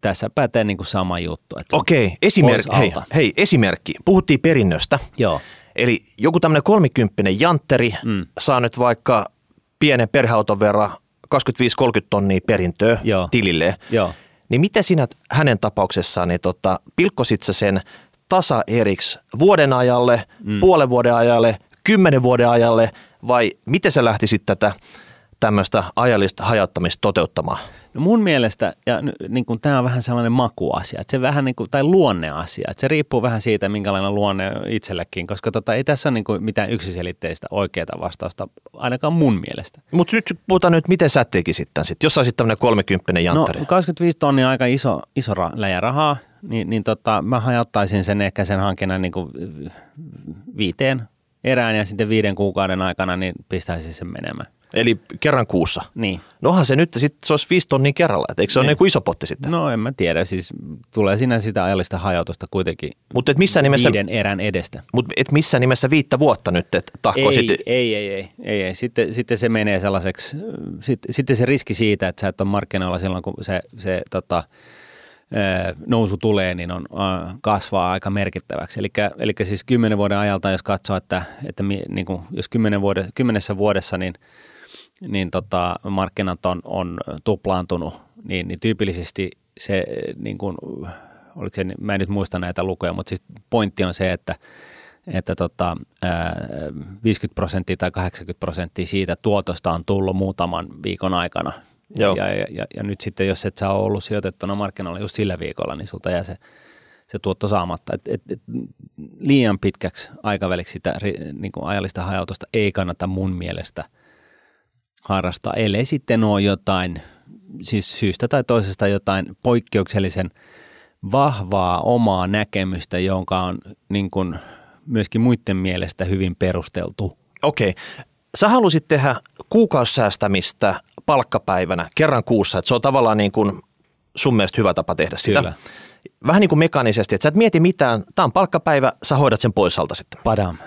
A: tässä pätee niin kuin sama juttu.
B: Okei, esimerkki, hei, hei, esimerkki. Puhuttiin perinnöstä.
A: Joo.
B: Eli joku tämmöinen kolmikymppinen jantteri mm. saa nyt vaikka pienen perheauton verran 25-30 tonnia perintöä Joo. tilille.
A: Joo.
B: Niin miten sinä hänen tapauksessaan, niin tota, pilkkosit sä sen tasa eriksi vuoden ajalle, mm. puolen vuoden ajalle, kymmenen vuoden ajalle vai miten sä lähtisit tätä tämmöistä ajallista hajattamista toteuttamaan?
A: No mun mielestä, ja niin kuin tämä on vähän sellainen makuasia, että se vähän niin kuin, tai luonneasia, että se riippuu vähän siitä, minkälainen luonne itsellekin, koska tota, ei tässä ole niin kuin mitään yksiselitteistä oikeaa vastausta, ainakaan mun mielestä.
B: Mutta nyt puhutaan nyt, miten sä tekisit tämän sitten, jos sä olisit tämmöinen 30 janttari?
A: No 25 tonnia aika iso, iso läjä rahaa, niin, niin tota, mä hajattaisin sen ehkä sen hankinnan niin kuin viiteen erään ja sitten viiden kuukauden aikana niin pistäisin sen menemään.
B: Eli kerran kuussa?
A: Niin.
B: Nohan se nyt sitten, se olisi viisi tonnia kerralla, et eikö se niin. ole niin kuin iso potti sitten?
A: No en mä tiedä, siis tulee siinä sitä ajallista hajautusta kuitenkin
B: Mut et missä nimessä,
A: viiden erän edestä.
B: Mutta et missä nimessä viittä vuotta nyt, että tahkoisit?
A: Ei, ei, ei, ei, ei, ei. Sitten, sitten se menee sellaiseksi, sitten, sitten se riski siitä, että sä et ole markkinoilla silloin, kun se, se tota, nousu tulee, niin on, kasvaa aika merkittäväksi. Eli, eli siis kymmenen vuoden ajalta, jos katsoo, että, että niin kuin, jos kymmenen vuode, kymmenessä vuodessa, niin, niin tota, markkinat on, on tuplaantunut, niin, niin tyypillisesti se, niin kuin, oliko se, mä en nyt muista näitä lukuja, mutta siis pointti on se, että että tota, 50 prosenttia tai 80 prosenttia siitä tuotosta on tullut muutaman viikon aikana Joo. Ja, ja, ja, ja nyt sitten, jos et sä ole ollut sijoitettuna markkinoilla just sillä viikolla, niin sulta jää se, se tuotto saamatta. Et, et, et, liian pitkäksi aikaväliksi sitä niin kuin ajallista hajautusta ei kannata mun mielestä harrastaa, ellei sitten ole jotain, siis syystä tai toisesta jotain poikkeuksellisen vahvaa omaa näkemystä, jonka on niin kuin myöskin muiden mielestä hyvin perusteltu.
B: Okei. Sä halusit tehdä kuukausisäästämistä palkkapäivänä kerran kuussa, että se on tavallaan niin kuin sun mielestä hyvä tapa tehdä sitä.
A: Kyllä.
B: Vähän niin kuin mekaanisesti, että sä et mieti mitään, tämä on palkkapäivä, sä hoidat sen pois alta sitten.
A: Padam.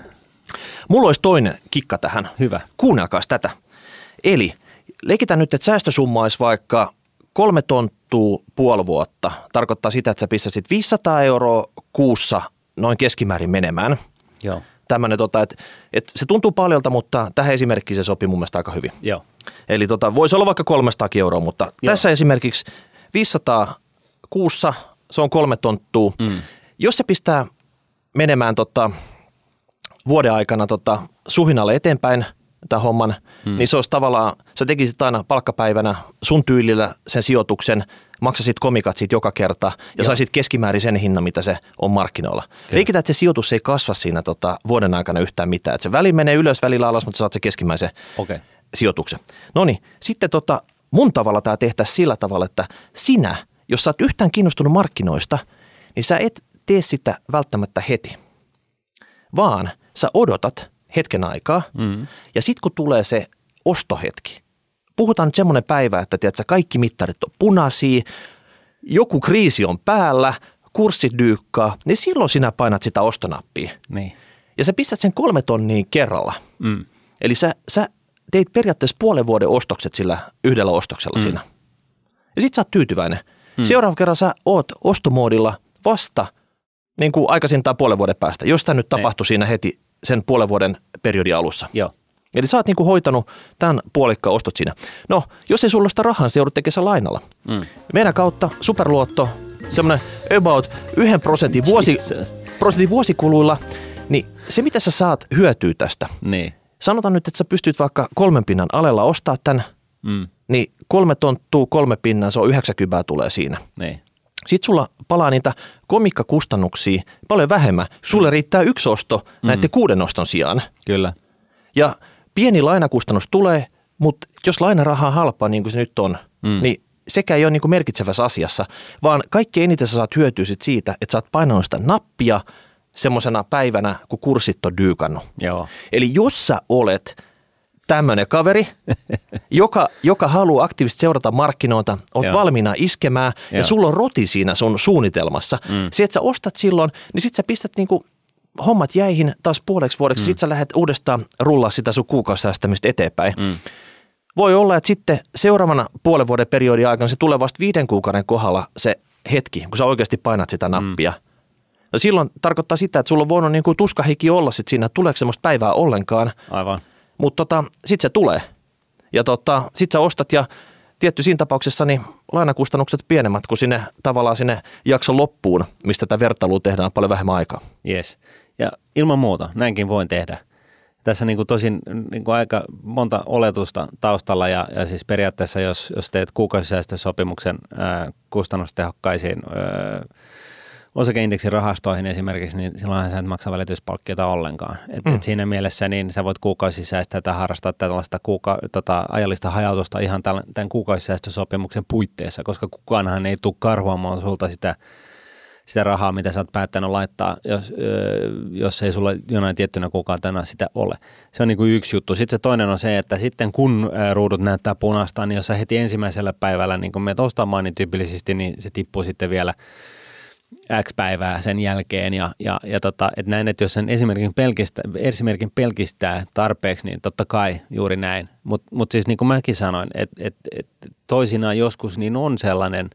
B: Mulla olisi toinen kikka tähän.
A: Hyvä.
B: Kuunnelkaas tätä. Eli leikitään nyt, että säästösumma olisi vaikka kolme tonttua puoli vuotta. Tarkoittaa sitä, että sä pistäisit 500 euroa kuussa noin keskimäärin menemään.
A: Joo.
B: Tämmöinen, tota, että, että se tuntuu paljolta, mutta tähän esimerkiksi se sopii mun mielestä aika hyvin.
A: Joo.
B: Eli tota, voisi olla vaikka 300 euroa, mutta. Joo. tässä esimerkiksi 500 kuussa, se on kolme tonttua.
A: Mm.
B: Jos se pistää menemään tota, vuoden aikana tota, suhinalle eteenpäin tämän homman, mm. niin se olisi tavallaan, sä tekisit aina palkkapäivänä sun tyylillä sen sijoituksen, maksasit komikat siitä joka kerta ja
A: Joo.
B: saisit keskimäärin sen hinnan, mitä se on markkinoilla. Leikitään, että se sijoitus ei kasva siinä tota, vuoden aikana yhtään mitään. Että se väli menee ylös, välillä alas, mutta sä saat se keskimmäisen.
A: Okay.
B: sijoituksen. No niin, sitten tota, mun tavalla tämä tehtäisiin sillä tavalla, että sinä, jos sä oot yhtään kiinnostunut markkinoista, niin sä et tee sitä välttämättä heti, vaan sä odotat hetken aikaa
A: Mm.
B: ja sitten kun tulee se ostohetki, puhutaan nyt semmoinen päivä, että tiedätkö, kaikki mittarit on punaisia, joku kriisi on päällä, kurssit dyykkaa, niin silloin sinä painat sitä ostonappia.
A: Niin.
B: Ja sä pistät sen kolme tonnia kerralla.
A: Mm.
B: Eli sä, sä teit periaatteessa puolen vuoden ostokset sillä yhdellä ostoksella mm. siinä. Ja sit sä oot tyytyväinen. Mm. Seuraava kerran sä oot ostomoodilla vasta niin kuin aikaisintaan puolen vuoden päästä, jos tämä nyt tapahtui siinä heti sen puolen vuoden periodin alussa.
A: Joo.
B: Eli sä oot niin kuin hoitanut tämän puolikkaan ostot siinä. No, jos ei sulla sitä rahaa, niin se joudut tekemään lainalla.
A: Mm.
B: Meidän kautta superluotto, semmoinen about yhden prosentin, vuosi,
A: Jesus.
B: prosentin vuosikuluilla, niin se mitä sä saat hyötyä tästä,
A: Niin.
B: sanotaan nyt, että sä pystyt vaikka kolmen pinnan alella ostaa tämän,
A: Mm.
B: niin kolme tonttuu, kolme pinnan, se on 90 tulee siinä.
A: Niin.
B: Sitten sulla palaa niitä komikkakustannuksia paljon vähemmän. Sulle riittää yksi osto näiden kuuden oston sijaan.
A: Kyllä.
B: Ja pieni lainakustannus tulee, mutta jos lainaraha on halpaa niin kuin se nyt on,
A: Mm.
B: mm. niin sekä ei ole niin kuin merkitsevässä asiassa, vaan kaikkein eniten sä saat hyötyä sit siitä, että sä oot painanut sitä nappia semmoisena päivänä, kun kurssit on dyykannut.
A: Joo.
B: Eli jos sä olet tämmöinen kaveri, *laughs* joka, joka haluaa aktiivisesti seurata markkinoita, oot
A: Joo.
B: valmiina iskemään ja
A: Joo.
B: sulla on roti siinä sun suunnitelmassa.
A: Mm.
B: Se, että sä ostat silloin, niin sit sä pistät niinku hommat jäihin taas puoleksi vuodeksi, mm. sit sä lähdet uudestaan rullaa sitä sun kuukausisäästämistä eteenpäin.
A: Mm.
B: Voi olla, että sitten seuraavana puolen vuoden periodin aikana se tulee vasta viiden kuukauden kohdalla se hetki, kun sä oikeasti painat sitä nappia. Mm. No silloin tarkoittaa sitä, että sulla on voinut niin kuin tuskahiki olla sit siinä, että tuleeko semmoista päivää ollenkaan,
A: Aivan.
B: Mutta tota, sitten se tulee. Ja tota, sitten sä ostat ja tietty siinä tapauksessa niin lainakustannukset pienemmät kuin sinne tavallaan sinne jakson loppuun, mistä tätä vertailua tehdään paljon vähemmän aikaa.
A: Yes. Ja ilman muuta, näinkin voin tehdä. Tässä niin kuin tosin niin kuin aika monta oletusta taustalla ja, ja siis periaatteessa jos, jos teet kuukausisäästösopimuksen ää, kustannustehokkaisiin ää, osakeindeksin rahastoihin esimerkiksi, niin silloinhan sä et maksa välityspalkkiota ollenkaan. Et,
B: Mm.
A: et siinä mielessä niin sä voit kuukausisäästää tai harrastaa tällaista kuuka, tota, ajallista hajautusta ihan tämän, kuukausisäästösopimuksen puitteissa, koska kukaanhan ei tule karhuamaan sulta sitä sitä rahaa, mitä sä oot päättänyt laittaa, jos, jos ei sulla jonain tiettynä kuukautena sitä ole. Se on niin kuin yksi juttu. Sitten se toinen on se, että sitten kun ruudut näyttää punaista, niin jos sä heti ensimmäisellä päivällä niin kun menet ostamaan, niin tyypillisesti niin se tippuu sitten vielä X päivää sen jälkeen ja, ja, ja tota, et näin, että jos sen esimerkin pelkistää, esimerkin pelkistää tarpeeksi, niin totta kai juuri näin. Mutta mut siis niin kuin mäkin sanoin, että et, et toisinaan joskus niin on sellainen,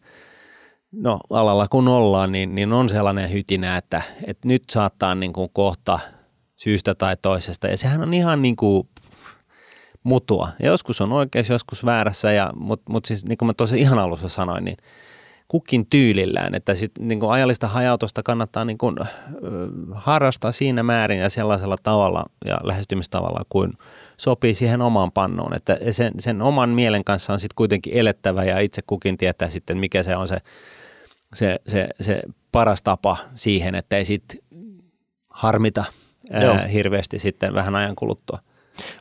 A: no alalla kun ollaan, niin, niin on sellainen hytinä, että, että nyt saattaa niin kuin kohta syystä tai toisesta. Ja sehän on ihan niin kuin mutua. Ja joskus on oikeassa, joskus väärässä, mutta mut siis niin kuin mä tuossa ihan alussa sanoin, niin kukin tyylillään, että sit, niin kuin ajallista hajautusta kannattaa niin kuin, ö, harrastaa siinä määrin ja sellaisella tavalla ja lähestymistavalla kuin sopii siihen omaan pannoon. Että sen, sen oman mielen kanssa on sitten kuitenkin elettävä ja itse kukin tietää sitten, mikä se on se, se, se, se paras tapa siihen, että ei sitten harmita
B: Joo.
A: ää, hirveästi sitten vähän ajan kuluttua.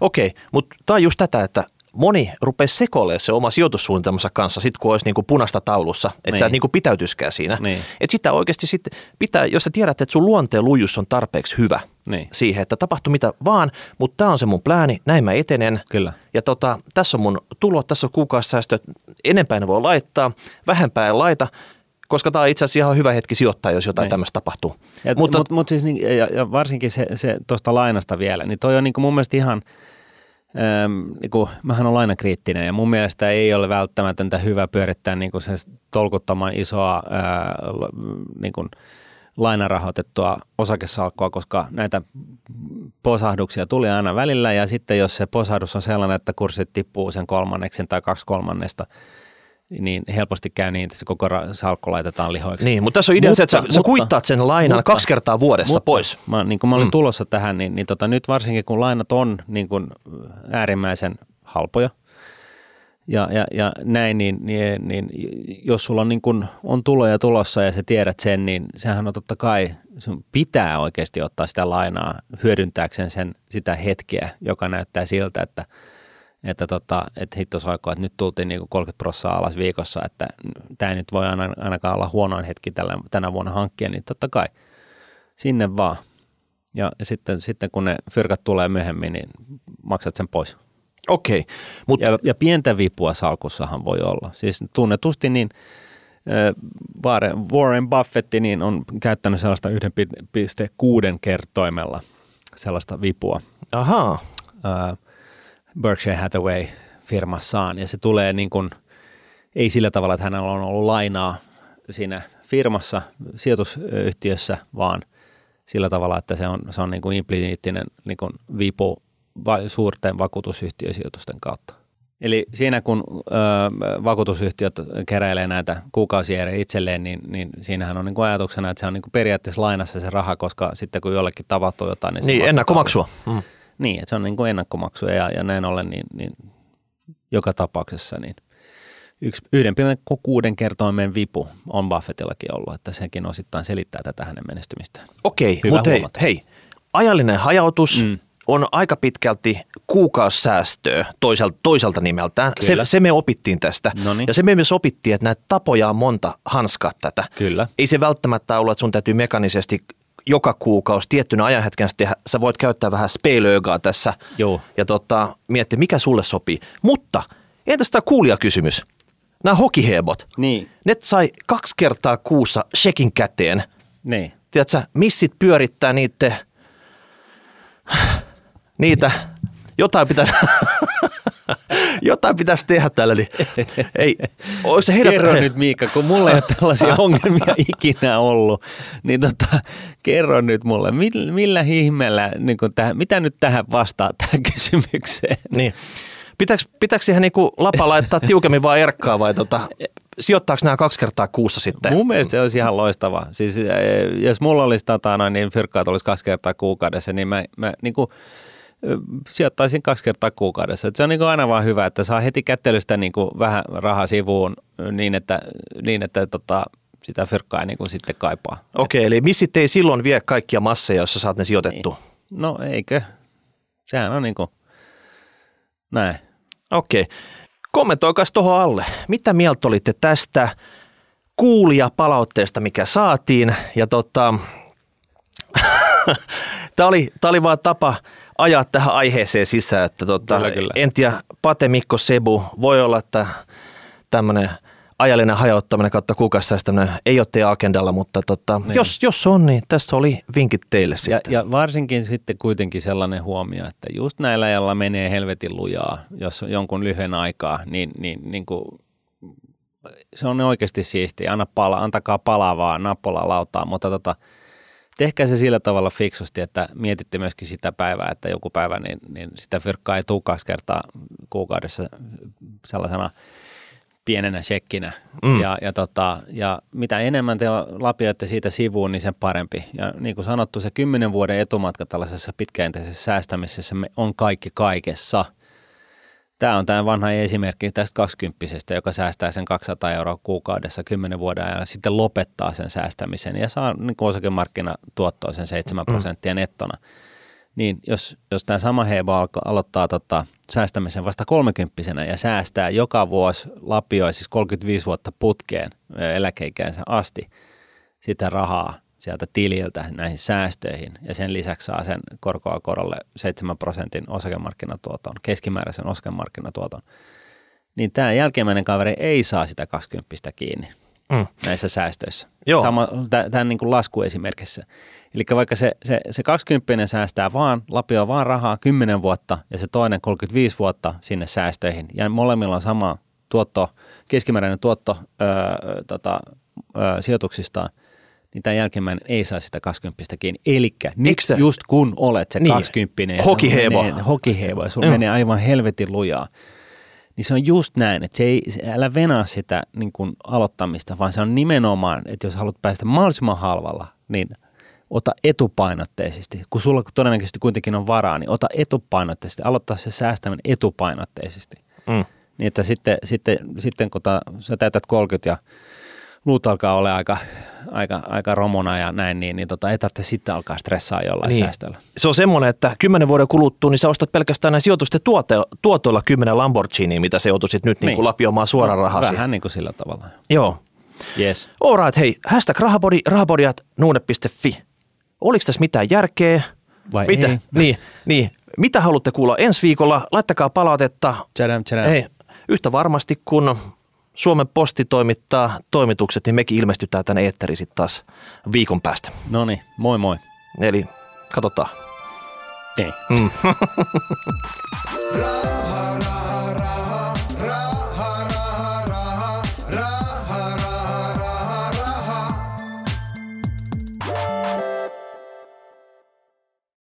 B: Okei, mutta tämä on just tätä, että moni rupeaa sekoilemaan se oma sijoitussuunnitelmansa kanssa, sit kun olisi niin kuin punaista taulussa, että niin. sä et niin kuin pitäytyskään siinä.
A: Niin.
B: Että sitä oikeasti sitten pitää, jos sä tiedät, että sun luonteen lujus on tarpeeksi hyvä
A: Niin.
B: siihen, että tapahtuu mitä vaan, mutta tämä on se mun plääni, näin mä etenen.
A: Kyllä.
B: Ja tota, tässä on mun tulot, tässä on kuukausisäästöt, enempää ne voi laittaa, vähempää en laita, koska tämä on itse asiassa ihan hyvä hetki sijoittaa, jos jotain
A: Niin.
B: tämmöistä tapahtuu.
A: Et, mutta mut, mut siis, niin, ja, ja varsinkin se, se tuosta lainasta vielä, niin toi on niin mun mielestä ihan, äm, niin kuin, mähän on lainakriittinen ja mun mielestä ei ole välttämätöntä hyvä pyörittää niin kuin se tolkuttoman isoa ää, niin kuin lainarahoitettua osakesalkkua, koska näitä posahduksia tuli aina välillä ja sitten jos se posahdus on sellainen, että kurssit tippuu sen kolmanneksen tai kaksi kolmannesta, niin helposti käy niin, että se koko salkku laitetaan lihoiksi.
B: Niin, mutta tässä on idea
A: Mutta-
B: se, että sä, sä
A: mutta-
B: kuittaat sen lainan
A: mutta-
B: kaksi kertaa vuodessa
A: Mutta
B: pois.
A: Mä, niin kuin mä olin
B: mm.
A: tulossa tähän, niin, niin tota, nyt varsinkin kun lainat on niin kuin äärimmäisen halpoja ja, ja, ja näin, niin, niin, niin jos sulla on, niin kuin, on tuloja tulossa ja sä tiedät sen, niin sehän on totta kai, sun pitää oikeasti ottaa sitä lainaa hyödyntääkseen sen, sitä hetkeä, joka näyttää siltä, että että, tota, että hitto soiko, että nyt tultiin niin 30 prosenttia alas viikossa, että tämä ei nyt voi aina, ainakaan olla huonoin hetki tällä, tänä vuonna hankkia, niin totta kai sinne vaan. Ja, ja sitten, sitten kun ne fyrkat tulee myöhemmin, niin maksat sen pois.
B: Okei, mutta
A: Ja, ja pientä vipua salkussahan voi olla. Siis tunnetusti niin Warren, Warren Buffett niin on käyttänyt sellaista 1,6 kertoimella sellaista vipua
B: ahaa,
A: Berkshire Hathaway firmassaan ja se tulee niin kuin, ei sillä tavalla, että hänellä on ollut lainaa siinä firmassa, sijoitusyhtiössä, vaan sillä tavalla, että se on, se on niin kuin implisiittinen niin kuin vipu va- suurten vakuutusyhtiösijoitusten kautta. Eli siinä kun ö, vakuutusyhtiöt keräilee näitä kuukausieriä itselleen, niin, niin siinähän on niin kuin ajatuksena, että se on niin kuin periaatteessa lainassa se raha, koska sitten kun jollekin tapahtuu jotain, niin se
B: niin ennakkomaksua. Mm.
A: Niin, että se on niin kuin ennakkomaksu ja, ja näin ollen niin, niin joka tapauksessa niin yksi 1,6 kertoimen vipu on Buffettillakin ollut, että sekin osittain selittää tätä hänen menestymistään.
B: Okei,
A: Hyvä
B: mutta hei,
A: huomata.
B: hei, ajallinen hajautus mm. On aika pitkälti kuukausisäästöä toiselta, toiselta nimeltään. Se, se me opittiin tästä.
A: Noniin.
B: Ja se me myös opittiin, että näitä tapoja on monta hanskaa tätä.
A: Kyllä.
B: Ei se välttämättä ollut, että sun täytyy mekanisesti joka kuukausi tiettynä ajanhetken tehdä. Sä voit käyttää vähän speilöögaa tässä
A: Joo.
B: ja tota, miettiä, mikä sulle sopii. Mutta entäs tämä kuulijakysymys? Nämä hokihebot,
A: Niin,
B: ne sai kaksi kertaa kuussa shekin käteen.
A: niin.
B: Tiedätkö, missit pyörittää niitä, *sighs* niitä, jotain pitää, *laughs* jotain pitäisi tehdä tällä. Niin, ei, olisi se heidän,
A: Kerro nyt Miikka, kun mulla ei ole tällaisia *laughs* ongelmia ikinä ollut, niin tota, kerro nyt mulle, millä, millä ihmeellä, niin tähän, mitä nyt tähän vastaa tähän kysymykseen?
B: Niin. Pitääkö, pitääkö siihen niinku lapa laittaa tiukemmin vai erkkaa vai tota, sijoittaako nämä kaksi kertaa kuussa sitten?
A: Mun mielestä se olisi ihan loistava. Siis eh, jos mulla olisi tota, noin, niin fyrkkaat olisi kaksi kertaa kuukaudessa, niin mä, mä niin kuin, sijoittaisin kaksi kertaa kuukaudessa. Et se on niin kuin aina vaan hyvä, että saa heti kättelystä niin kuin vähän rahaa sivuun niin, että, niin, että tota, sitä fyrkkaa ei niin kuin sitten kaipaa.
B: Okei, eli missit ei silloin vie kaikkia masseja, jos sä saat ne sijoitettu.
A: No eikö? Sehän on niin kuin, näin.
B: Okei. Kommentoikas tuohon alle. Mitä mieltä olitte tästä kuulijapalautteesta, mikä saatiin? Ja tota, *laughs* tämä oli, tää oli vaan tapa ajaa tähän aiheeseen sisään, että tota,
A: Kyllä, kyllä.
B: en tiedä, Pate, Mikko, Sebu, voi olla, että tämmöinen ajallinen hajauttaminen kautta kuukausisäästäminen ei ole teidän agendalla, mutta tota,
A: Niin.
B: jos, jos on, niin tässä oli vinkit teille
A: Ja,
B: sitten.
A: ja varsinkin sitten kuitenkin sellainen huomio, että just näillä, joilla menee helvetin lujaa, jos on jonkun lyhyen aikaa, niin, niin, niin kuin, se on oikeasti siistiä. Anna pala, antakaa palavaa nappulaa lautaa, mutta tota, tehkää se sillä tavalla fiksusti, että mietitte myöskin sitä päivää, että joku päivä niin, niin sitä fyrkkaa ei tule kaksi kertaa kuukaudessa sellaisena pienenä shekkinä.
B: Mm.
A: Ja, ja, tota, ja mitä enemmän te lapioitte siitä sivuun, niin sen parempi. Ja niin kuin sanottu, se kymmenen vuoden etumatka tällaisessa pitkäjänteisessä säästämisessä on kaikki kaikessa. Tämä on tämä vanha esimerkki tästä kaksikymppisestä, joka säästää sen 200 euroa kuukaudessa 10 vuoden ajan ja sitten lopettaa sen säästämisen ja saa niin kuin osakemarkkinatuottoa sen 7 prosenttia nettona. niin jos, jos tämä sama Hebo alko, aloittaa tota, säästämisen vasta kolmekymppisenä ja säästää joka vuosi lapioi siis 35 vuotta putkeen eläkeikäänsä asti sitä rahaa sieltä tililtä näihin säästöihin ja sen lisäksi saa sen korkoa korolle 7 prosentin osakemarkkinatuoton, keskimääräisen osakemarkkinatuoton, niin tämä jälkimmäinen kaveri ei saa sitä 20 kiinni mm. näissä säästöissä. Joo. Sama, tämän niin kuin laskuesimerkissä. Eli vaikka se, se, se 20 säästää vaan, lapio vaan rahaa 10 vuotta ja se toinen 35 vuotta sinne säästöihin ja molemmilla on sama tuotto, keskimääräinen tuotto öö, tota, öö, sijoituksistaan, niin tämän jälkimmäinen ei saa sitä 20 kiinni. Eli nyt se? just kun olet se niin. 20
B: hokihevo,
A: hokihevo ja sulla menee aivan helvetin lujaa, niin se on just näin, että se ei, älä venaa sitä niin kuin aloittamista, vaan se on nimenomaan, että jos haluat päästä mahdollisimman halvalla, niin ota etupainotteisesti. Kun sulla todennäköisesti kuitenkin on varaa, niin ota etupainotteisesti, aloittaa se säästäminen etupainotteisesti. Mm. Niin että sitten, sitten, sitten kun ta, sä täytät 30 ja luut alkaa olla aika, aika, aika romona ja näin, niin, niin tota, ei tarvitse sitten alkaa stressaa jollain niin. säästöllä.
B: Se on semmoinen, että kymmenen vuoden kuluttua, niin sä ostat pelkästään näin sijoitusten tuote, tuotoilla kymmenen Lamborghini, mitä se joutuisit nyt niin. Niin kuin lapioimaan suoraan no, rahasi.
A: Vähän niin kuin sillä tavalla.
B: Joo.
A: Yes.
B: Alright, hei, hashtag rahapodi, rahapodiat, nuune.fi. Oliko tässä mitään järkeä?
A: Vai
B: Mitä?
A: ei? *laughs*
B: Niin, niin. Mitä haluatte kuulla ensi viikolla? Laittakaa palautetta.
A: Tchadam, tchadam.
B: Hei, yhtä varmasti kun Suomen posti toimittaa toimitukset, niin mekin ilmestytään tänne eetteriin sitten taas viikon päästä.
A: No niin, moi moi.
B: Eli katsotaan.
A: Ei.
B: Mm.